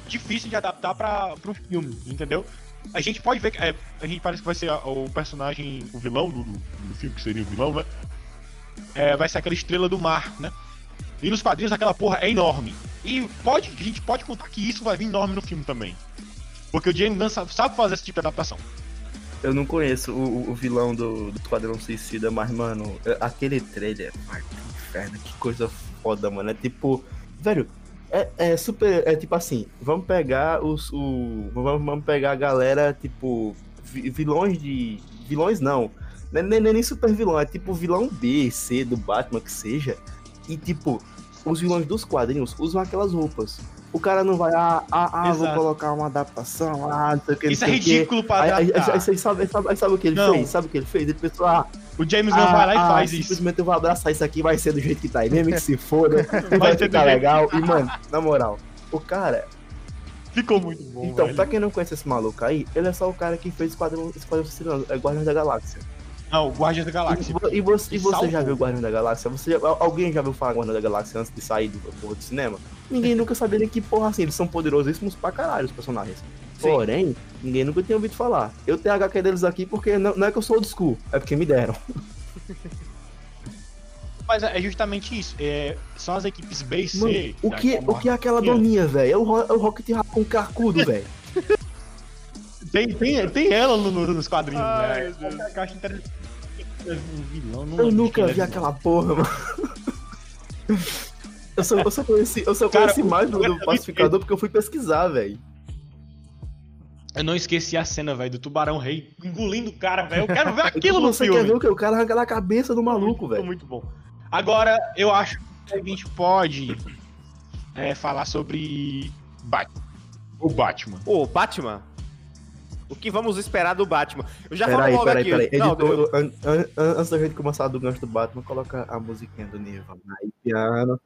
difícil de adaptar para um filme, entendeu? A gente pode ver que é, a gente parece que vai ser o personagem, o vilão do, do- do filme, que seria o vilão, né? É, vai ser aquela estrela do mar, né? E nos quadrinhos aquela porra é enorme. E pode, a gente pode contar que isso vai vir enorme no filme também. Porque o James Gunn sabe, sabe fazer esse tipo de adaptação. Eu não conheço o, o vilão do, do Esquadrão Suicida, mas, mano, aquele trailer, ai, que inferno, que coisa foda, mano. É tipo, velho, é, é super. É tipo assim, vamos pegar os. O, vamos, vamos pegar a galera, tipo, vilões de. Vilões não. Não é, nem, nem super vilão, é tipo vilão B, C do Batman que seja. E tipo, os vilões dos quadrinhos usam aquelas roupas. O cara não vai, ah, ah, ah vou colocar uma adaptação, ah, não sei o que. Isso é ridículo que. para aí, aí, aí, aí, sabe, sabe, sabe, o que ele não. fez? Sabe o que ele fez? Ele pensou, ah. O James ah, vai lá e ah, faz isso. Simplesmente eu vou abraçar isso aqui, vai ser do jeito que tá aí, mesmo que se foda, vai, vai ficar legal. E, mano, na moral, o cara. Ficou muito bom. Então, velho. pra quem não conhece esse maluco aí, ele é só o cara que fez Esquadrão, Esquadrão é Guardiões da Galáxia. Não, Guardiões da Galáxia. E, e você, e você já viu Guardiões da Galáxia? Você já, alguém já viu falar Guardiões da Galáxia antes de sair do, do, do cinema? Ninguém nunca sabia nem que porra assim, eles são poderosíssimos pra caralho, os personagens. Sim. Porém, ninguém nunca tinha ouvido falar. Eu tenho a HQ deles aqui porque não, não é que eu sou old school, é porque me deram. Mas é justamente isso. É, são as equipes B e C. o, que, o que é aquela doninha, velho? É o, é o Rocket Raccoon carcudo, velho. Tem, tem, tem ela no, no, nos quadrinhos, Ai, né? Interessante. Vilão, eu nunca vi aquela porra, mano. Eu só, eu só conheci, eu só conheci Cara, mais do, do pacificador porque eu fui pesquisar, velho. Eu não esqueci a cena, velho, do tubarão rei engolindo o cara, velho. Eu quero ver aquilo no filme. Você quer ver o que? O cara arranca na cabeça do maluco, velho. Muito bom. Agora, eu acho que a gente pode é, falar sobre Batman. O Batman. O Batman? O que vamos esperar do Batman? Eu já falo logo peraí, aqui. Peraí, peraí. Editor, an, an, antes da gente começar do gancho do Batman, coloca a musiquinha do Nirvana aí, piano.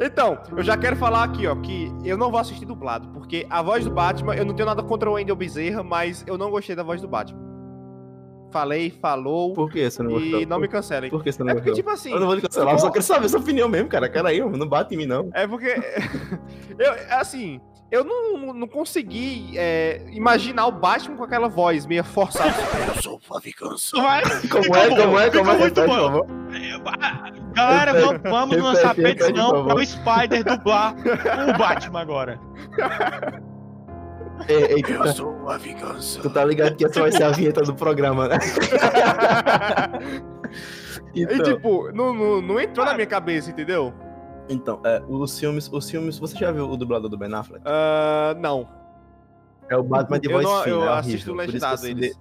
Então, eu já quero falar aqui, ó, que eu não vou assistir dublado, porque a voz do Batman, eu não tenho nada contra o Wendell Bezerra, mas eu não gostei da voz do Batman. Falei, falou. Por que você não gostou? E não me cancelem. Por que você não é porque, tipo assim. Eu não vou te cancelar, eu só quero saber sua opinião mesmo, cara. Cara aí, não bate em mim, não. É porque. eu, assim, eu não, não consegui é, imaginar o Batman com aquela voz meio forçada. eu sou o Favicanço. Como é, como é, como é? Como é? Muito bom. Galera, vamos, vamos lançar petição para o Spider dublar o Batman agora. Ei, ei, eu tá... sou a vingança. Tu tá ligado que essa vai ser a vinheta do programa, né? então... E tipo, não, não, não entrou na minha cabeça, entendeu? Então, é, os filmes, os filmes. Você já viu o dublador do Ben Affleck? Uh, não. É o Batman de voz fina. Eu é assisto o legendado eles.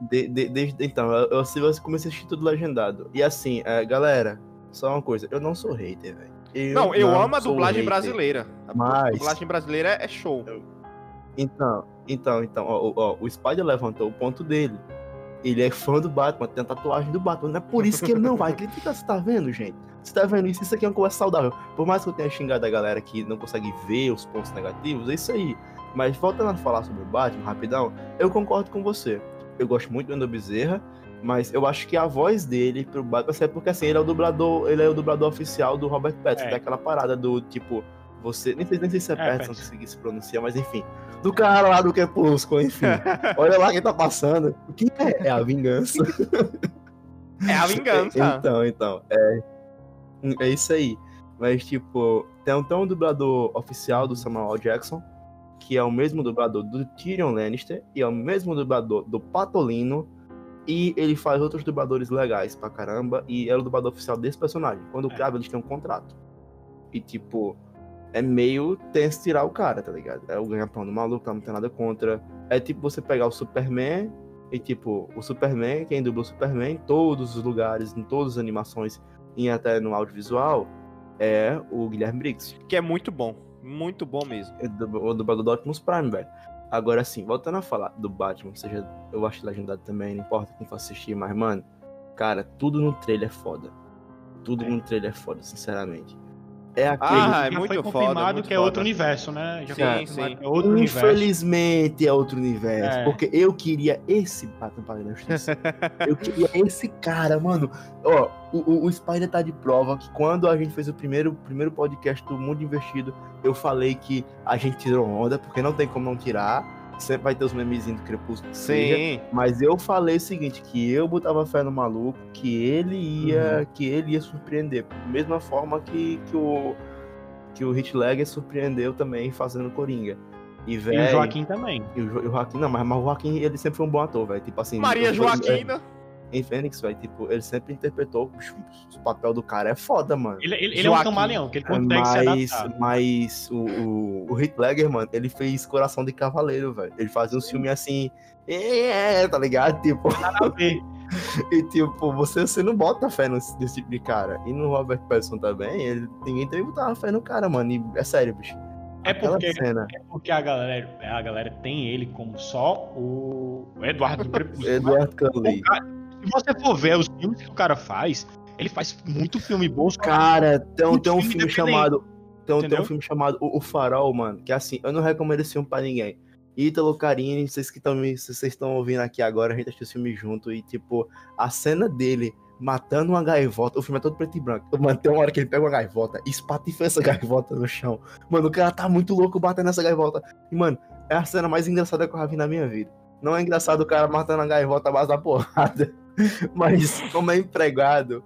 De, de, de, então, eu, eu comecei a assistir tudo legendado. E assim, é, galera, só uma coisa, eu não sou hater, velho. Eu não, eu não amo a dublagem hater, brasileira. A mas... dublagem brasileira é show. Então, então, então, ó, ó, o Spider levantou o ponto dele. Ele é fã do Batman, tem a tatuagem do Batman. Não é por isso que ele não vai criticar. Você tá vendo, gente? Você tá vendo isso? Isso aqui é uma conversa saudável. Por mais que eu tenha xingado a galera que não consegue ver os pontos negativos, é isso aí. Mas voltando a falar sobre o Batman, rapidão, eu concordo com você. Eu gosto muito do Ando Bezerra, mas eu acho que a voz dele pro Batman é porque assim, ele é o dublador, ele é o dublador oficial do Robert Pattinson, é. daquela parada do tipo, você, nem sei, nem sei se é, é Pattinson que se pronuncia, mas enfim, do cara lá do Crepúsculo, enfim. Olha lá quem tá passando. O que é? É a vingança. É a vingança. então, então, é é isso aí. Mas, tipo, tem um, um dublador oficial do Samuel Jackson, que é o mesmo dublador do Tyrion Lannister, e é o mesmo dublador do Patolino, e ele faz outros dubladores legais pra caramba, e é o dublador oficial desse personagem. Quando é. grava, eles têm um contrato. E, tipo, é meio tenso tirar o cara, tá ligado? É o ganha-pão do maluco, não tem nada contra. É tipo você pegar o Superman, e, tipo, o Superman, quem dubla o Superman, em todos os lugares, em todas as animações, e até no audiovisual, é o Guilherme Briggs. Que é muito bom. Muito bom mesmo. É o dublador do Optimus Prime, velho. Agora sim, voltando a falar do Batman, seja, eu acho legendado também, não importa quem for assistir, mas, mano, cara, tudo no trailer é foda. Tudo é. no trailer é foda, sinceramente. É aquele. Ah, Já é muito foi foda, confirmado muito que é foda. outro universo, né? Já Sim, foi confirmado sim. que é outro universo. Infelizmente é outro universo. É. Porque eu queria esse Batman da Justiça. eu queria esse cara, mano. Ó, o, o, o Spider tá de prova que quando a gente fez o primeiro, primeiro podcast do Mundo Investido, eu falei que a gente tirou onda, porque não tem como não tirar. Sempre vai ter os memezinhos do Crepúsculo. que seja. Sim. Mas eu falei o seguinte, que eu botava fé no maluco, que ele ia, que ele ia surpreender. Mesma forma que, que o que o Ledger surpreendeu também fazendo Coringa. E, E velho, o Joaquim também. e o, Jo- e o Joaquim, não, mas, mas o Joaquim, ele sempre foi um bom ator, velho. Tipo assim, Maria ele foi- Joaquina. é, em Fênix, velho, tipo, ele sempre interpretou o, papel do cara é foda, mano. Ele, ele, ele é um camaleão, que ele consegue se Mas, adaptar. mas o, o, o Heath Ledger, mano, ele fez Coração de Cavaleiro, velho. Ele fazia um filme assim, é, tá ligado? Tipo, Nada a ver. e tipo, você, você não bota fé nesse, nesse tipo de cara. E no Robert Pattinson também, ele, ninguém também botava fé no cara, mano. E é sério, bicho. É porque, é porque a, galera, a galera tem ele como só o Eduardo do Crepúsculo. Eduardo Cully. O cara- se você for ver os filmes que o cara faz, ele faz muito filme bom. Cara, tem, um- tem um filme chamado. Tem, um- tem um filme chamado o, O Farol, mano. Que assim, eu não recomendo esse filme pra ninguém. Ítalo Carini, vocês que estão vocês estão ouvindo aqui agora, a gente assistiu esse filme junto. E, tipo, a cena dele matando uma gaivota. O filme é todo preto e branco. Mano, tem uma hora que ele pega uma gaivota e espatifa essa gaivota no chão. Mano, o cara tá muito louco batendo essa gaivota. E, mano, é a cena mais engraçada que eu já vi na minha vida. Não é engraçado o cara matando a gaivota à base da porrada. Mas, como é empregado.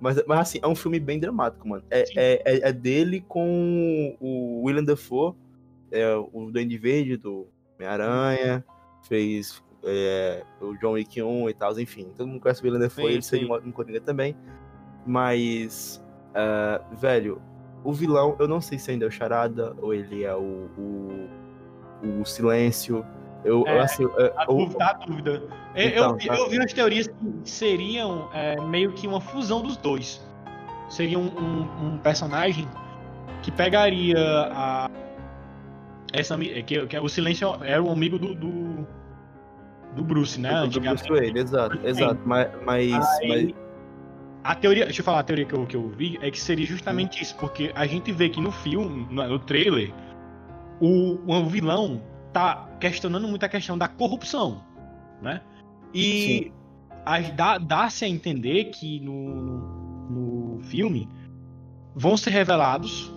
Mas, mas assim, é um filme bem dramático, mano. É, é, é, é dele com o William Dafoe, é, o Duende Verde do Homem-Aranha, fez é, o John Wick 1 e tal, enfim. Todo mundo conhece o William Dafoe, Sim, ele seria sim. um ótimo Coringa também. Mas, ah, velho, o vilão, eu não sei se ainda é o Charada ou ele é o, o, o Silêncio. Eu, É, assim, é, A o- dúvida, a dúvida. Eu, Então, eu, vi, tá. eu vi umas teorias que seriam é, meio que uma fusão dos dois. Seria um, um- um personagem que pegaria a. Essa, ami- que, que o Silêncio era o amigo do. do, do Bruce, né? do. Bruce Wayne, exato, exato. Mas, mas, mas- Aí, a teoria, deixa eu falar a teoria que eu, que eu vi, é que seria justamente isso, porque a gente vê que no filme, no, no trailer, o, o vilão tá questionando muito a questão da corrupção, né? E dá-se a entender que no, no filme vão ser revelados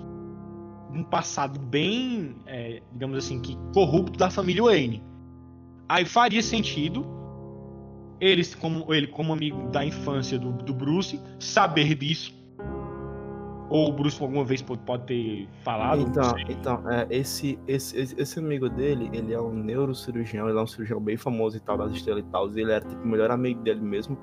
um passado bem, é, digamos assim, que corrupto da família Wayne. Aí faria sentido eles como ele como amigo da infância do, do Bruce saber disso ou o Bruce alguma vez pode, ter falado Então, então é, esse, esse, esse, esse amigo dele, ele é um neurocirurgião, ele é um cirurgião bem famoso e tal, das estrelas e tal. e Ele era tipo o melhor amigo dele mesmo.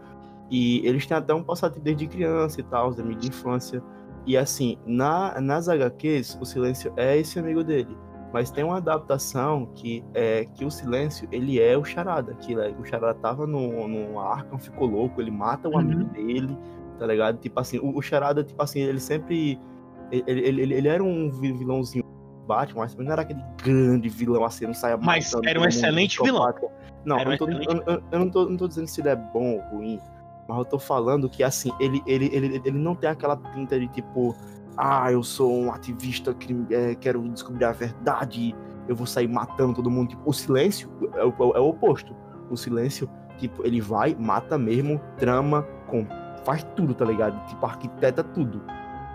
E eles têm até um passado desde criança e tal, os amigos de infância. E assim, na, nas HQs, o Silêncio é esse amigo dele. Mas tem uma adaptação que é que o Silêncio, ele é o Charada. Que ele o Charada tava no, no Arkham, ficou louco, ele mata o Uhum. amigo dele, tá ligado? Tipo assim, o, o Charada, tipo assim, ele sempre ele, ele, ele, ele era um vi- vilãozinho Batman, mas não era aquele grande vilão assim, não saia Mas era um mundo, excelente psicopata. Não, eu, um não tô, excelente eu, eu- eu não, tô, não tô dizendo se ele é bom ou ruim, mas eu tô falando que assim, ele, ele, ele, ele não tem aquela pinta de tipo, ah, eu sou um ativista, crim- é, quero descobrir a verdade, eu vou sair matando todo mundo. Tipo, o silêncio é o, é o oposto. O silêncio, tipo, ele vai, mata mesmo, trama, com, faz tudo, tá ligado? Tipo, arquiteta tudo.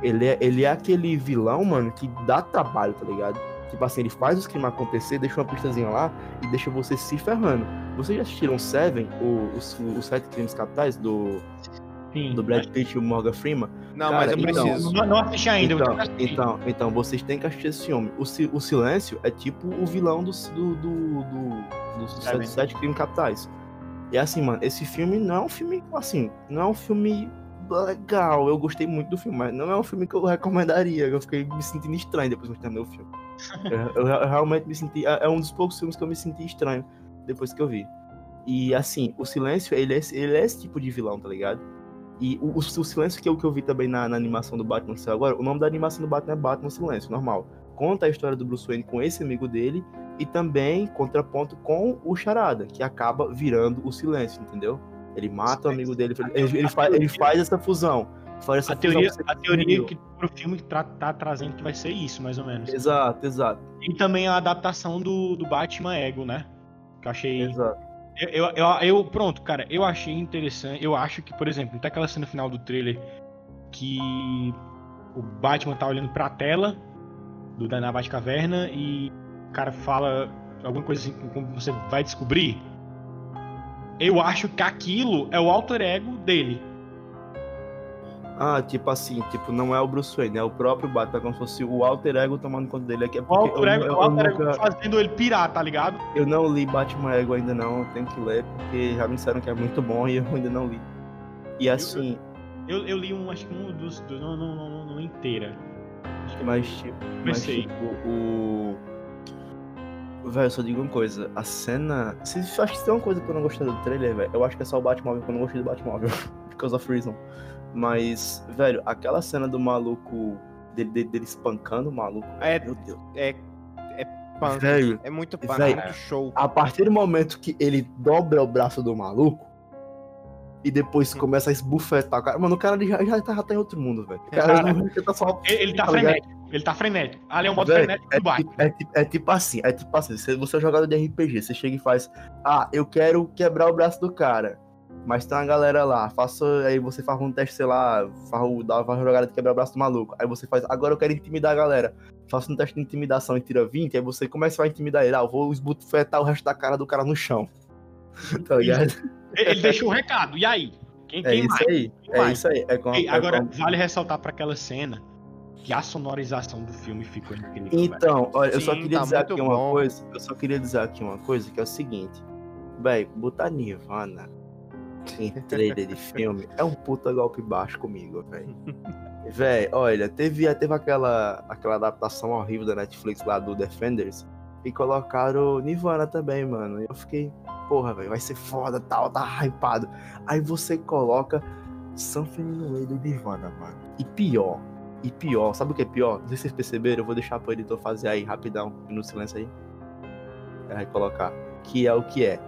Ele é, ele é aquele vilão, mano, que dá trabalho, tá ligado? Tipo assim, ele faz os crimes acontecer, deixa uma pistazinha lá e deixa você se ferrando. Vocês já assistiram Seven, o- os, os Sete Crimes Capitais, do, Sim, do Brad Pitt e o Morgan Freeman? Não, Cara, mas eu então, preciso. não, não assisti ainda Então, então, então, vocês têm que assistir esse filme. O, o Silêncio é tipo o vilão do, do, do, do- sete, sete crimes capitais. E assim, mano, esse filme não é um filme, assim, não é um filme legal. Eu gostei muito do filme, mas não é um filme que eu recomendaria. Eu fiquei me sentindo estranho depois que eu terminei o filme. eu, eu- eu realmente me senti. É é um dos poucos filmes que eu me senti estranho depois que eu vi. E assim, o Silêncio, ele é, esse- ele é esse tipo de vilão, tá ligado? E o, o, o Silêncio que eu, que eu vi também na, na animação do Batman que saiu agora, o nome da animação do Batman é Batman Silêncio, normal. Conta a história do Bruce Wayne com esse amigo dele e também contraponto com o Charada, que acaba virando o Silêncio, entendeu? Ele mata o amigo dele, ele, ele, faz, ele faz essa fusão. Fora essa A teoria, fusão a teoria que pro filme que tá, tá trazendo que vai ser isso, mais ou menos. Exato, exato, E também a adaptação do, do Batman Ego, né? Que eu achei. exato. Eu, eu, eu, eu- pronto, cara, eu achei interessante. Eu acho que, por exemplo, tem aquela cena final do trailer que o Batman tá olhando pra tela do da na Batcaverna e o cara fala alguma coisa assim, como você vai descobrir. Eu acho que aquilo é o alter ego dele. Ah, tipo assim, tipo, não é o Bruce Wayne, é o próprio Batman, como se fosse o alter ego tomando conta dele. É que é O alter ego, eu- o eu alter ego nunca- fazendo ele pirar, tá ligado? eu não li Batman Ego ainda não, eu tenho que ler, porque já me disseram que é muito bom e eu ainda não li. E assim, Eu, eu li um, acho que um dos. do- não, não, não, não, não inteira. Acho que mas tipo, mas, tipo o. Velho, eu só digo uma coisa, a cena. Se eu acho que tem uma coisa que eu não gostei do trailer, velho, eu acho que é só o Batmóvel que eu não gostei do Batmóvel. because of reason. Mas, velho, aquela cena do maluco. Dele, dele, dele espancando o maluco. É, Meu Deus. é, é punk. Velho, É muito punk, Véi. é muito show. a partir do momento que ele dobra o braço do maluco e depois começa a esbufetar o cara. Mano, o cara já, já, tá, já tá em outro mundo, velho. O cara, Cara, não- ele tá só. Ele, ele tá Tá frenético. Ele tá frenético. Ali é um modo frenético do Batman. É, tipo- é tipo assim, é tipo assim, você, você é um jogador de RPG, você chega e faz, ah, eu quero quebrar o braço do cara. Mas tem uma galera lá, faça, aí você faz um teste, sei lá, faz, dá uma jogada de quebrar o braço do maluco. Aí você faz, agora eu quero intimidar a galera. Faça um teste de intimidação e tira 20, aí você começa a intimidar ele, ah, eu vou esbufetar o resto da cara do cara no chão. tá ligado? Ele ele deixou o recado. E aí? Quem, É quem isso mais? aí, Quem é mais? isso aí. É com, Ei, é agora, com- vale ressaltar pra aquela cena que a sonorização do filme ficou incrível. velho. Então, olha, eu só Sim, queria tá dizer aqui uma bom. coisa. Eu só queria dizer aqui uma coisa, que é o seguinte. Véi, botar Nirvana em trailer de filme é um puta golpe baixo comigo, véi. Véi, olha, teve, teve aquela, aquela adaptação horrível da Netflix lá do Defenders e colocaram Nirvana também, mano. E eu fiquei, porra, velho, vai ser foda, tal, tá hypado. Aí você coloca Something in the Way do Nirvana, mano. E pior, e pior, sabe o que é pior? Não sei se vocês perceberam, eu vou deixar pro editor fazer aí rapidão, um minuto de silêncio aí. Aí colocar. Que é o que é.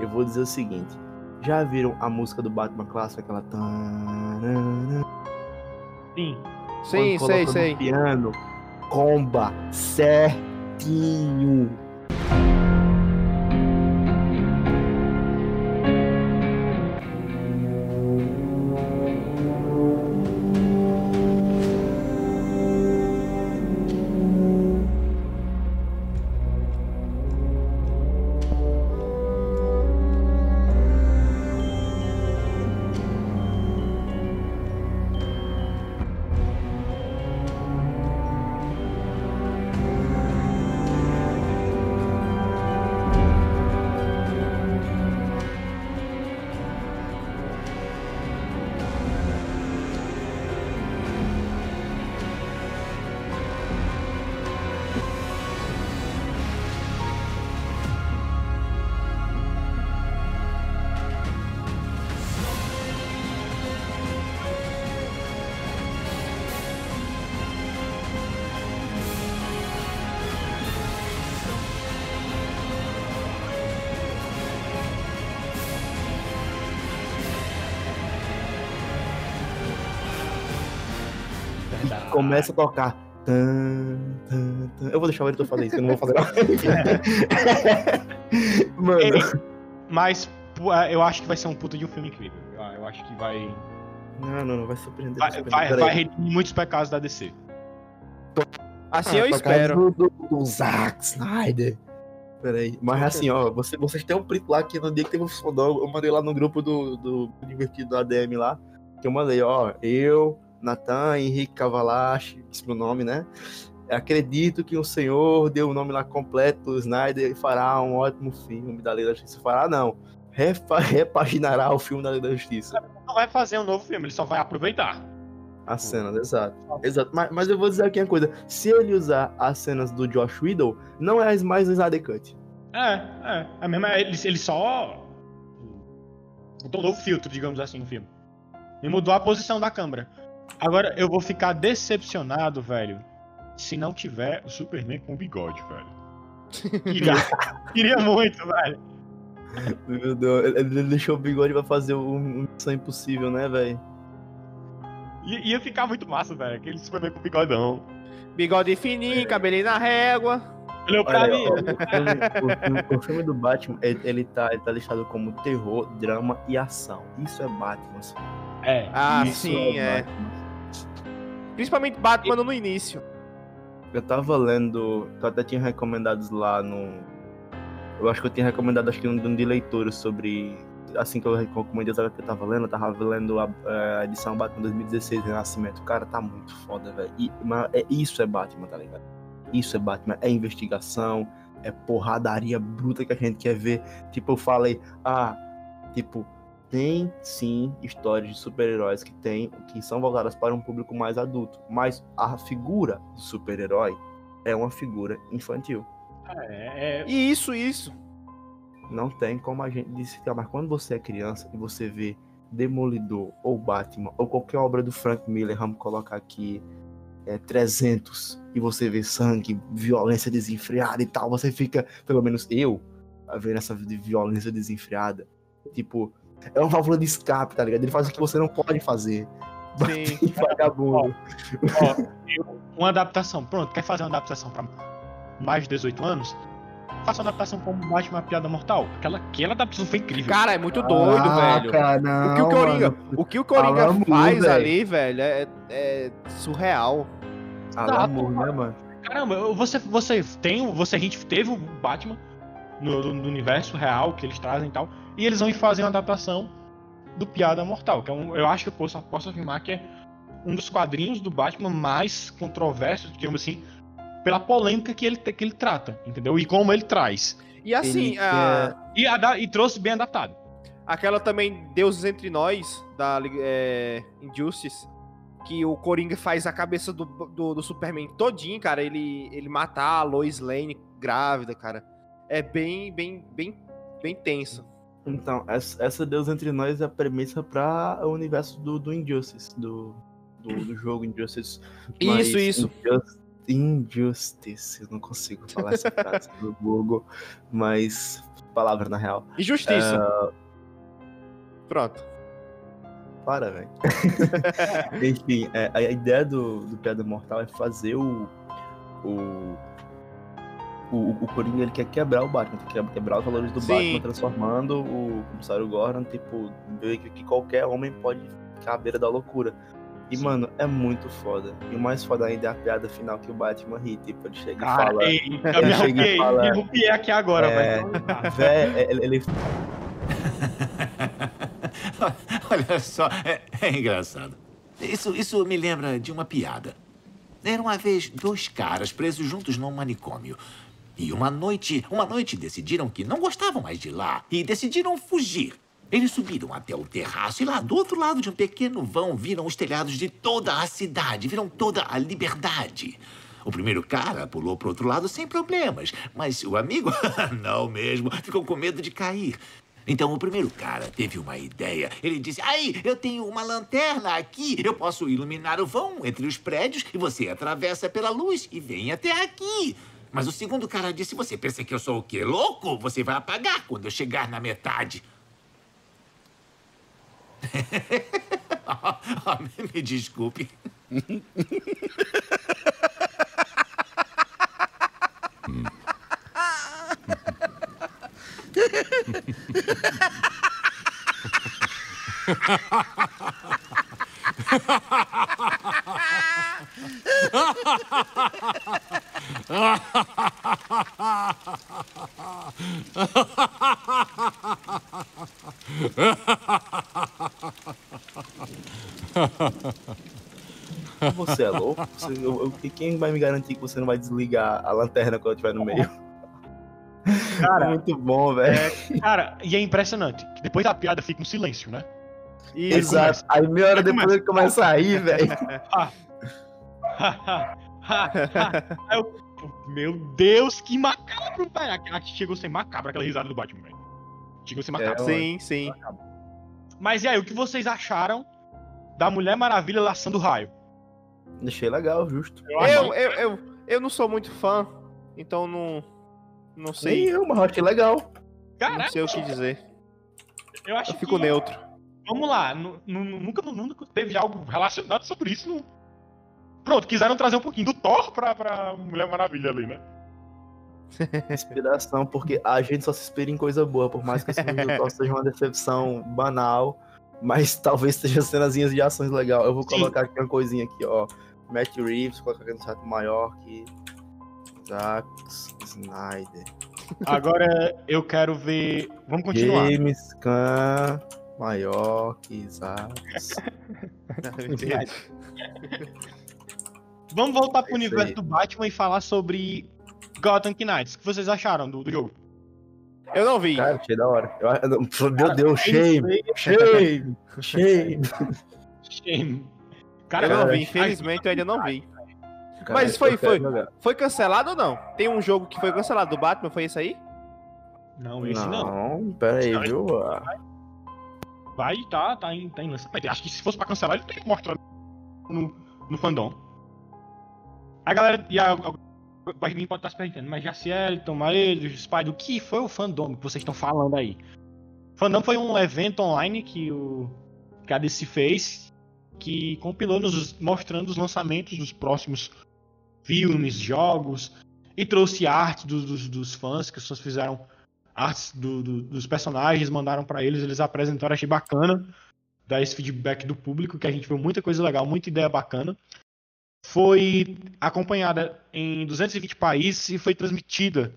Eu vou dizer o seguinte. Já viram a música do Batman clássico, aquela. Sim. Sim, sei, sei. Piano, comba certinho. Começa a tocar. Eu vou deixar o editor fazer isso, eu não vou fazer nada. Mano. Mas pô, é, eu acho que vai ser um puta de um filme incrível. Eu, acho que vai. Não, não, não vai surpreender. Vai, surpreender. vai, vai redimir muitos pecados da DC. Assim Ah, eu espero. Do, do, do Zack Snyder. Peraí. Mas assim, ó, você, vocês têm um print lá que no dia que teve o fodão, eu mandei lá no grupo do, do Divertido do ADM lá, que eu mandei, ó, eu, Natan, Henrique Cavalache, esse meu nome, né? Acredito que o senhor deu o nome lá completo do Snyder e fará um ótimo filme da Lei da Justiça. Fará, não. Refa, repaginará o filme da Lei da Justiça. Não vai fazer um novo filme, ele só vai aproveitar. As cenas, exato. Exato. Mas, mas eu vou dizer aqui uma coisa: se ele usar as cenas do Josh Whedon, não é as mais Snyder Cut. É, é. é mesmo, é, ele, ele só. botou um novo filtro, digamos assim, no filme. E mudou a posição da câmera. Agora, eu vou ficar decepcionado, velho, se não tiver o Superman com bigode, velho. Queria, queria muito, velho. Meu Deus, ele deixou o bigode pra fazer o o Missão Impossível, né, velho? I- Ia ficar muito massa, velho. Aquele Superman com bigodão. Bigode fininho, cabelinho na régua. Olhou pra Olha, mim. ó, o, filme, o o filme do Batman, ele, ele tá, ele tá listado como terror, drama e ação. Isso é Batman. assim. É. Ah, Isso sim, é. Batman. Principalmente Batman no início. Eu tava lendo, eu até tinha recomendados lá no. Eu acho que eu tinha recomendado, acho que um de leitura sobre. Assim que eu recomendei, o que eu tava lendo? Eu tava lendo a, a edição Batman 2016 Renascimento. Cara, tá muito foda, velho. É, isso é Batman, tá ligado? Isso é Batman. É investigação, é porradaria bruta que a gente quer ver. Tipo, eu falei, ah, tipo, tem sim histórias de super-heróis que tem, que são voltadas para um público mais adulto, mas a figura do super-herói é uma figura infantil. É, é, E isso, isso. Não tem como a gente dissociar, mas quando você é criança e você vê Demolidor ou Batman ou qualquer obra do Frank Miller, vamos colocar aqui é, 300 e você vê sangue, violência desenfreada e tal, você fica, pelo menos eu, a ver essa de violência desenfreada, tipo, é uma válvula de escape, tá ligado? Ele faz o que você não pode fazer. Sim. Vagabundo. Ó, eu- uma adaptação. Pronto, quer fazer uma adaptação pra mais de 18 anos? Faça uma adaptação como Batman a Piada Mortal. Aquela, aquela adaptação foi incrível. Cara, é muito doido, velho. Caraca, O que o não, Coringa, mano. o que o Coringa faz velho. ali, velho, é, é surreal. Alan Moore, né, mano? Caramba, você, você tem. Você, a gente teve o Batman no, no universo real que eles trazem e tal. E eles vão fazer uma adaptação do Piada Mortal. Que é um, eu acho que eu posso, posso afirmar que é um dos quadrinhos do Batman mais controversos, digamos assim, pela polêmica que ele, que ele trata, entendeu? E como ele traz. E assim, Ele a- E, ada- e trouxe bem adaptado. aquela também Deuses Entre Nós, da é, Injustice, que o Coringa faz a cabeça do, do, do Superman todinho, cara, ele, ele matar a Lois Lane grávida, cara. É bem, bem, bem, bem tenso. Então, essa, Deus Entre Nós é a premissa para o universo do, do Injustice, do, do, do jogo Injustice. Mas Isso, isso. Injus- Injustice, eu não consigo falar essa frase no Google, mas palavra na real. Injustiça. Pronto. Para, velho. Enfim, é, a ideia do, do Piada Mortal é fazer o. O. O, o Coringa ele quer quebrar o Batman, quer quebrar os valores do Sim. Batman, transformando o comissário Gordon, tipo, que, que qualquer homem pode ficar à beira da loucura. E, mano, é muito foda. E o mais foda ainda é a piada final que o Batman ri, tipo, ele chega e Cara, fala. ei, eu me Ele chega e arrupiei, fala- me arrupiei aqui agora, É, velho. Vé, ele, ele Olha só, é, é engraçado. Isso, isso me lembra de uma piada. Era uma vez dois caras presos juntos num manicômio. E uma noite, uma noite decidiram que não gostavam mais de lá e decidiram fugir. Eles subiram até o terraço e lá do outro lado de um pequeno vão viram os telhados de toda a cidade, viram toda a liberdade. O primeiro cara pulou pro outro lado sem problemas, mas o amigo, não mesmo, ficou com medo de cair. Então o primeiro cara teve uma ideia. Ele disse: Aí, eu tenho uma lanterna aqui. Eu posso iluminar o vão entre os prédios e você atravessa pela luz e vem até aqui. Mas o segundo cara disse: Você pensa que eu sou o quê? Louco? Você vai apagar quando eu chegar na metade. Ah, Me desculpe. Você é louco? Você- eu- eu- quem vai me garantir que você não vai desligar a lanterna quando eu estiver no meio? Cara, Muito bom, velho. Cara, e é impressionante que depois da piada fica um silêncio, né? Isso. Exato. Aí meia hora depois ele começa a rir, velho. Eu, meu Deus, que macabro, velho. Aquela que chegou a ser macabra, aquela risada do Batman, velho. Chegou a ser macabro. É, Sim, sim. Mas e aí, o que vocês acharam da Mulher Maravilha laçando raio? Deixei legal, justo. Eu achei- Eu, eu, eu, eu não sou muito fã, então não. Não sei. Sim, eu, mas eu achei legal. Não Caraca, sei o que dizer. eu acho Eu fico que, neutro. vamos lá, nu- nu- nunca, nunca teve algo relacionado sobre isso. não. Pronto, quiseram trazer um pouquinho do Thor pra, pra Mulher Maravilha ali, né? Inspiração, porque a gente só se inspira em coisa boa, por mais que esse filme do Thor seja uma decepção banal, mas talvez seja cenazinhas de ações legal. Eu vou Sim. colocar aqui uma coisinha aqui, ó. Matt Reeves, colocar aqui no site maior que Zack Snyder. Agora eu quero ver. Vamos continuar. James Gunn, maior que Zack. Vamos voltar pro É universo aí. do Batman e falar sobre Gotham Knights. O que vocês acharam do, do jogo? Eu não vi. Cara, achei da hora. Eu- eu meu Deus, shame, shame, shame. Shame. Cara, eu não cara, vi, infelizmente eu ainda não vi. Cara, Mas foi- foi. Foi cancelado ou não? Tem um jogo que foi cancelado do Batman, foi esse aí? Não, esse não. Não, pera aí, viu? Vai, tá, tá em, tá em lançamento. Acho que se fosse pra cancelar, ele teria mostrado no, no fandom. A galera. E a, a, a mim pode estar se perguntando, mas Jaciel, Tomaedo, Spider, o que foi o fandom que vocês estão falando aí? Fandom foi um evento online que, o, que a DC fez, que compilou nos mostrando os lançamentos dos próximos filmes, jogos, e trouxe arte dos, dos, dos fãs, que os fãs fizeram artes do- do- dos personagens, mandaram pra eles, eles apresentaram, achei bacana dar esse feedback do público, que a gente viu muita coisa legal, muita ideia bacana. Foi acompanhada em 220 países e foi transmitida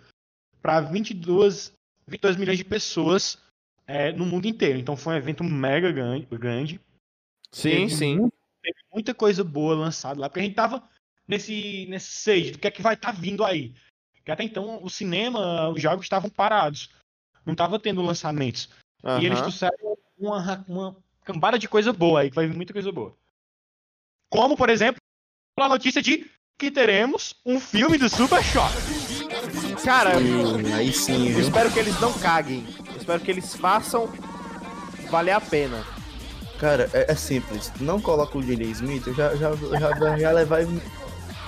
para 22, 22 milhões de pessoas é, no mundo inteiro. Então foi um evento mega gran- grande. Sim, Teve sim. mu- Teve muita coisa boa lançada lá, porque a gente tava nesse, nesse stage do que é que vai estar vindo aí. Porque até então o cinema, os jogos estavam parados. Não tava tendo lançamentos. E eles trouxeram uma, uma cambada de coisa boa aí, que vai vir muita coisa boa. Como, por exemplo, a notícia de que teremos um filme do Super Shock. Cara, Sim, aí sim, viu? espero que eles não caguem. Espero que eles façam valer a pena. Cara, é, é simples. Não coloca o J.J. Smith, eu já, já, já, já, já levar ele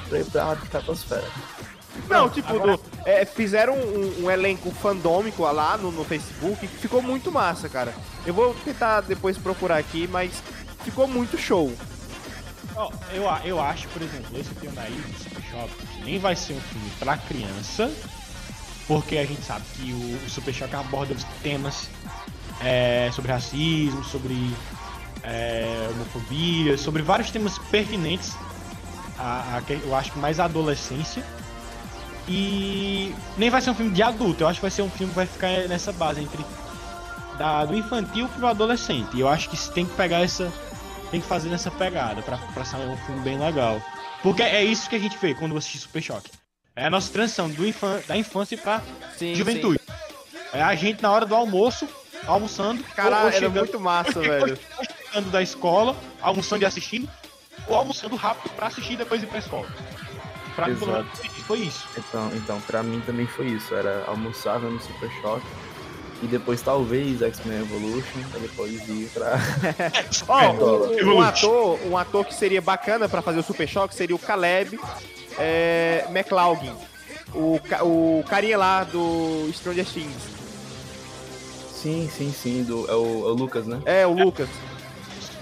pra, estratosfera. Não, tipo, do- é, fizeram um, um elenco fandômico lá no, no Facebook que ficou muito massa, cara. Eu vou tentar depois procurar aqui, mas ficou muito show. Ó, eu, eu acho, por exemplo, esse filme aí Shock nem vai ser um filme pra criança, porque a gente sabe que o, o Super Shock aborda temas é, sobre racismo, sobre é, homofobia, sobre vários temas pertinentes a, a eu acho que mais a adolescência. E nem vai ser um filme de adulto, eu acho que vai ser um filme que vai ficar nessa base entre da- do infantil pro adolescente. E eu acho que se tem que pegar essa tem que fazer nessa pegada pra, pra ser um filme bem legal. Porque é isso que a gente vê quando assiste Super Choque. É a nossa transição do infan da infância pra Sim, juventude. É a gente na hora do almoço, almoçando, Caralho, era chegando, muito massa, velho. chegando da escola, almoçando e assistindo, ou almoçando rápido pra assistir e depois ir pra escola. Pra mim, pelo Exato. menos, foi isso. Então, então, pra mim também foi isso. Era almoçar no Super Choque. E depois talvez X-Men Evolution, pra depois ir pra. Ó, É, um, um ator, um ator que seria bacana pra fazer o Super Choque seria o Caleb é, McLaughlin. O, o carinha lá do Stranger Things. Sim, sim, sim. Do, é, o, é o Lucas, né? É, o Lucas.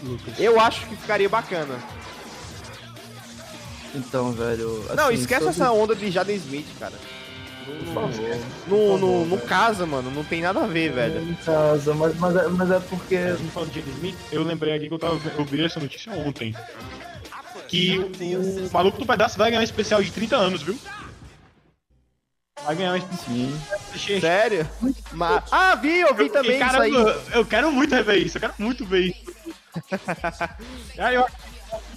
Lucas. Eu acho que ficaria bacana. Então, velho. não, assim, esquece sobre- essa onda de Jaden Smith, cara. Favor, no velho. casa, mano, não tem nada a ver, velho. Em casa, mas, mas, é, mas é porque. Eu lembrei aqui que eu, tava, eu vi essa notícia ontem. Que o, o maluco do pedaço vai ganhar um especial de 30 anos, viu? Vai ganhar um especial. Sim. Sério? Ma- Ah, vi, eu vi também cara, isso aí. Eu, eu quero muito rever isso, eu quero muito ver isso. Aí eu-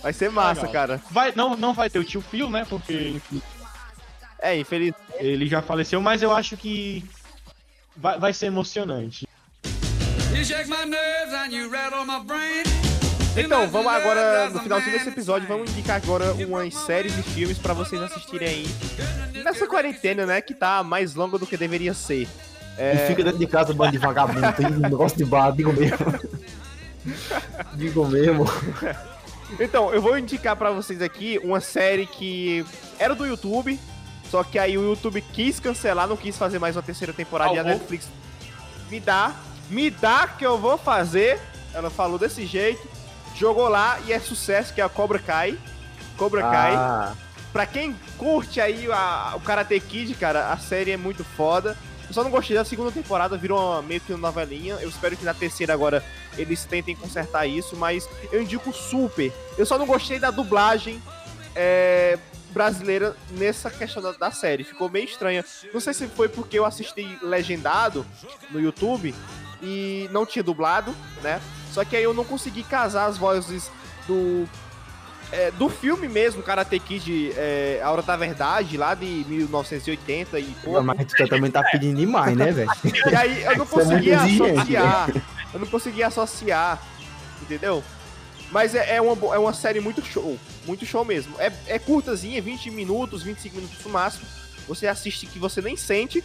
Vai ser massa, Legal. cara. vai, não, não vai ter o tio Phil, né? Porque enfim, É, infeliz. ele já faleceu, mas eu acho que vai, vai ser emocionante. You shake my nerves and you rattle my brain. Então, vamos agora, no finalzinho desse episódio, vamos indicar agora umas séries e filmes pra vocês assistirem aí. Nessa quarentena, né, que tá mais longa do que deveria ser. E fica dentro de casa, bando de vagabundo. Tem um negócio de bar, digo mesmo. digo mesmo. Então, eu vou indicar pra vocês aqui uma série que era do YouTube, só que aí o YouTube quis cancelar, não quis fazer mais uma terceira temporada e a. Netflix me dá, me dá que eu vou fazer Ela falou desse jeito, jogou lá e é sucesso, que é a Cobra Kai. Cobra. Ah, Pra quem curte aí a- o Karate Kid, cara, a série é muito foda. Eu só não gostei da segunda temporada, virou uma, meio que uma novelinha. Eu espero que na terceira agora eles tentem consertar isso, mas eu indico super. Eu só não gostei da dublagem é, brasileira nessa questão da, da série. Ficou meio estranha. Não sei se foi porque eu assisti legendado no YouTube e não tinha dublado, né? Só que aí eu não consegui casar as vozes do é, do filme mesmo, Karate Kid, é, A Hora da Verdade, lá de 1980 e pouco. Mas tu também tá pedindo demais, né, velho? E aí eu não é conseguia associar. Eu não conseguia associar, entendeu? Mas é, é uma, é uma série muito show. Muito show mesmo. É, é curtazinha, 20 minutos, 25 minutos no máximo. Você assiste que você nem sente.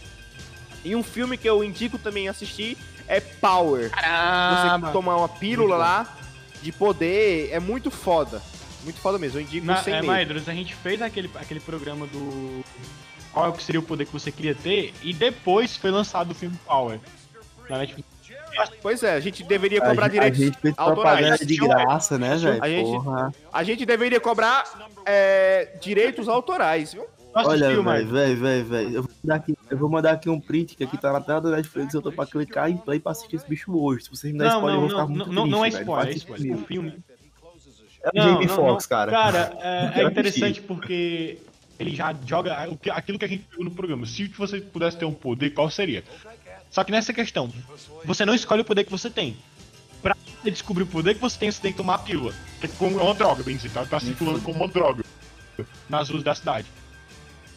E um filme que eu indico também assistir é Power. Caramba! Você tomar uma pílula lá de poder é muito foda. Muito foda mesmo. Eu indico Na, sem é, medo. Maedros, a gente fez aquele, aquele programa do. Qual é que seria o poder que você queria ter? E depois foi lançado o filme Power. Na Netflix. Pois é, a gente deveria A cobrar gente- direitos A gente autorais. de graça, né, velho? A gente- Porra. A gente deveria cobrar é, direitos autorais, viu? Tu Olha, velho, velho, velho. Eu vou mandar aqui- Eu vou mandar aqui um print que aqui tá na tela do Netflix. Eu tô pra clicar em play pra assistir esse bicho hoje. Se vocês me derem Não, spoiler, eu não, vou ficar não, muito não, não é triste, spoiler, é spoiler. isso O filme. É o Não, Jamie não, Foxx, cara. Cara, é, é interessante porque ele já joga o que- aquilo que a gente viu no programa. Se você pudesse ter um poder, qual seria? Só que nessa questão, você não escolhe o poder que você tem. Pra você descobrir o poder que você tem, você tem que tomar a pílula. Que é como- uma droga, bem dizer, tá, tá circulando como uma droga nas ruas da cidade.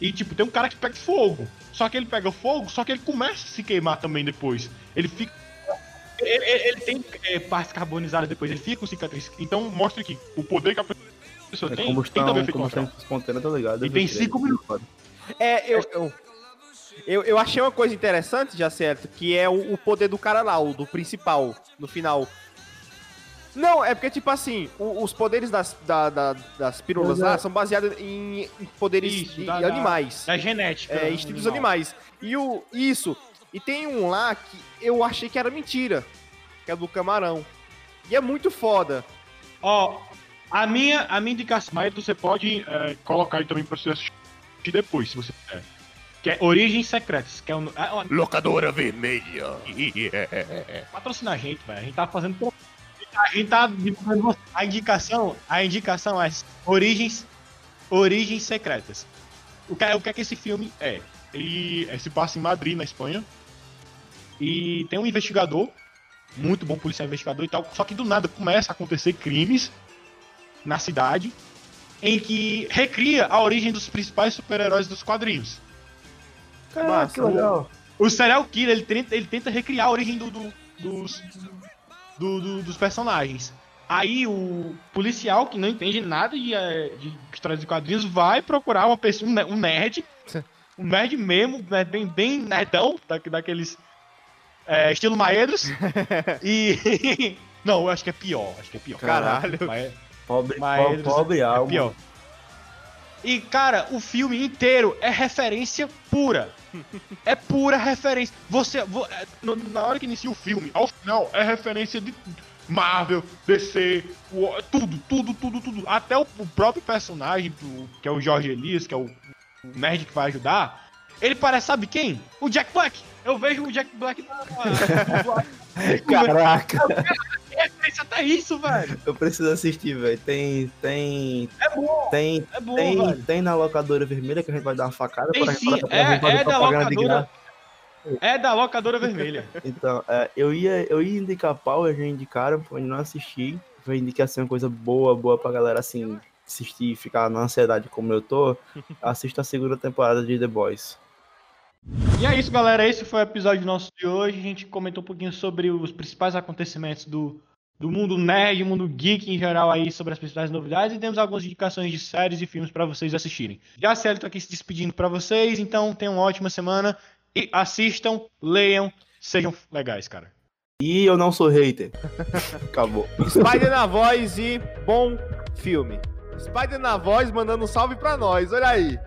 E tipo, tem um cara que pega fogo. Só que ele pega fogo, só que ele começa a se queimar também depois. Ele fica. Ele, ele- ele tem é, partes carbonizadas depois, ele fica com cicatriz. Então mostra que o poder que a pessoa É tem, tem combustão, também efeito combustão espontânea, tá ligado? E tem vi, cinco é minutos. É, eu, eu, eu, eu achei uma coisa interessante, já certo, que é o, o poder do cara lá, o do principal, no final. Não, é porque, tipo assim, o- os poderes das, da- da- das pílulas lá são baseados em, poderes Isso, de da- da- animais. Da genética. é, instintos animais. E o. Isso. E tem um lá que eu achei que era mentira. Que é do camarão. E é muito foda. Ó, a minha, a minha indicação, mas você pode é, colocar aí também pra você assistir depois, se você quiser. Que é Origens Secretas, que é um. É, uma- Locadora vermelha. patrocina a gente, velho. A gente tá fazendo. A gente tá divulgando a indicação. A indicação é Origens. Origens Secretas. O que, é- o que é que esse filme é? Ele é, se passa em Madrid, na Espanha. E tem um investigador, muito bom policial investigador e tal. Só que do nada começa a acontecer crimes na cidade em que recria a origem dos principais super-heróis dos quadrinhos. Caraca, que legal. O serial killer, ele tenta, ele tenta recriar a origem do, do- dos, do- do- dos personagens. Aí o policial, que não entende nada de, eh, de histórias de quadrinhos, vai procurar uma pessoa, um ne- um nerd, um nerd mesmo, né, bem, bem nerdão, da, daqueles eh, estilo Maedros. e. Não, eu acho que é pior, acho que é pior. Caralho. Mas- Pobre, po- pobre é alma. pior. E, cara, o filme inteiro é referência pura. É pura referência. Você. vo- é, na hora que inicia o filme, ao final, é referência de Marvel, DC, tudo, tudo, tudo, tudo. Até o, próprio personagem, que é o Jorge Elias, que é o nerd que vai ajudar. Ele parece, sabe quem? O Jack Black. Eu vejo o Jack Black na. Caraca, É referência até isso, velho. eu preciso assistir, velho. Tem, tem, É bom, tem, é bom, tem, velho. tem na locadora vermelha que a gente vai dar uma facada Tem pra sim, pra- pra é, gente fazer é da locadora. É da locadora vermelha. Então, é, eu, ia, eu ia indicar Power, já indicaram, eu não assisti. Vai indicar assim, uma coisa boa, boa pra galera assim, assistir e ficar na ansiedade como eu tô. Assista a segunda temporada de The Boys. E é isso, galera. Esse foi o episódio nosso de hoje. A gente comentou um pouquinho sobre os principais acontecimentos do, do mundo nerd, mundo geek em geral aí, sobre as principais novidades. E temos algumas indicações de séries e filmes pra vocês assistirem. Já a Célio tá aqui se despedindo pra vocês, então tenham uma ótima semana. E assistam, leiam, sejam legais, cara. E eu não sou hater. Acabou. Spider na voz e bom filme. Spider na voz mandando um salve pra nós, olha aí.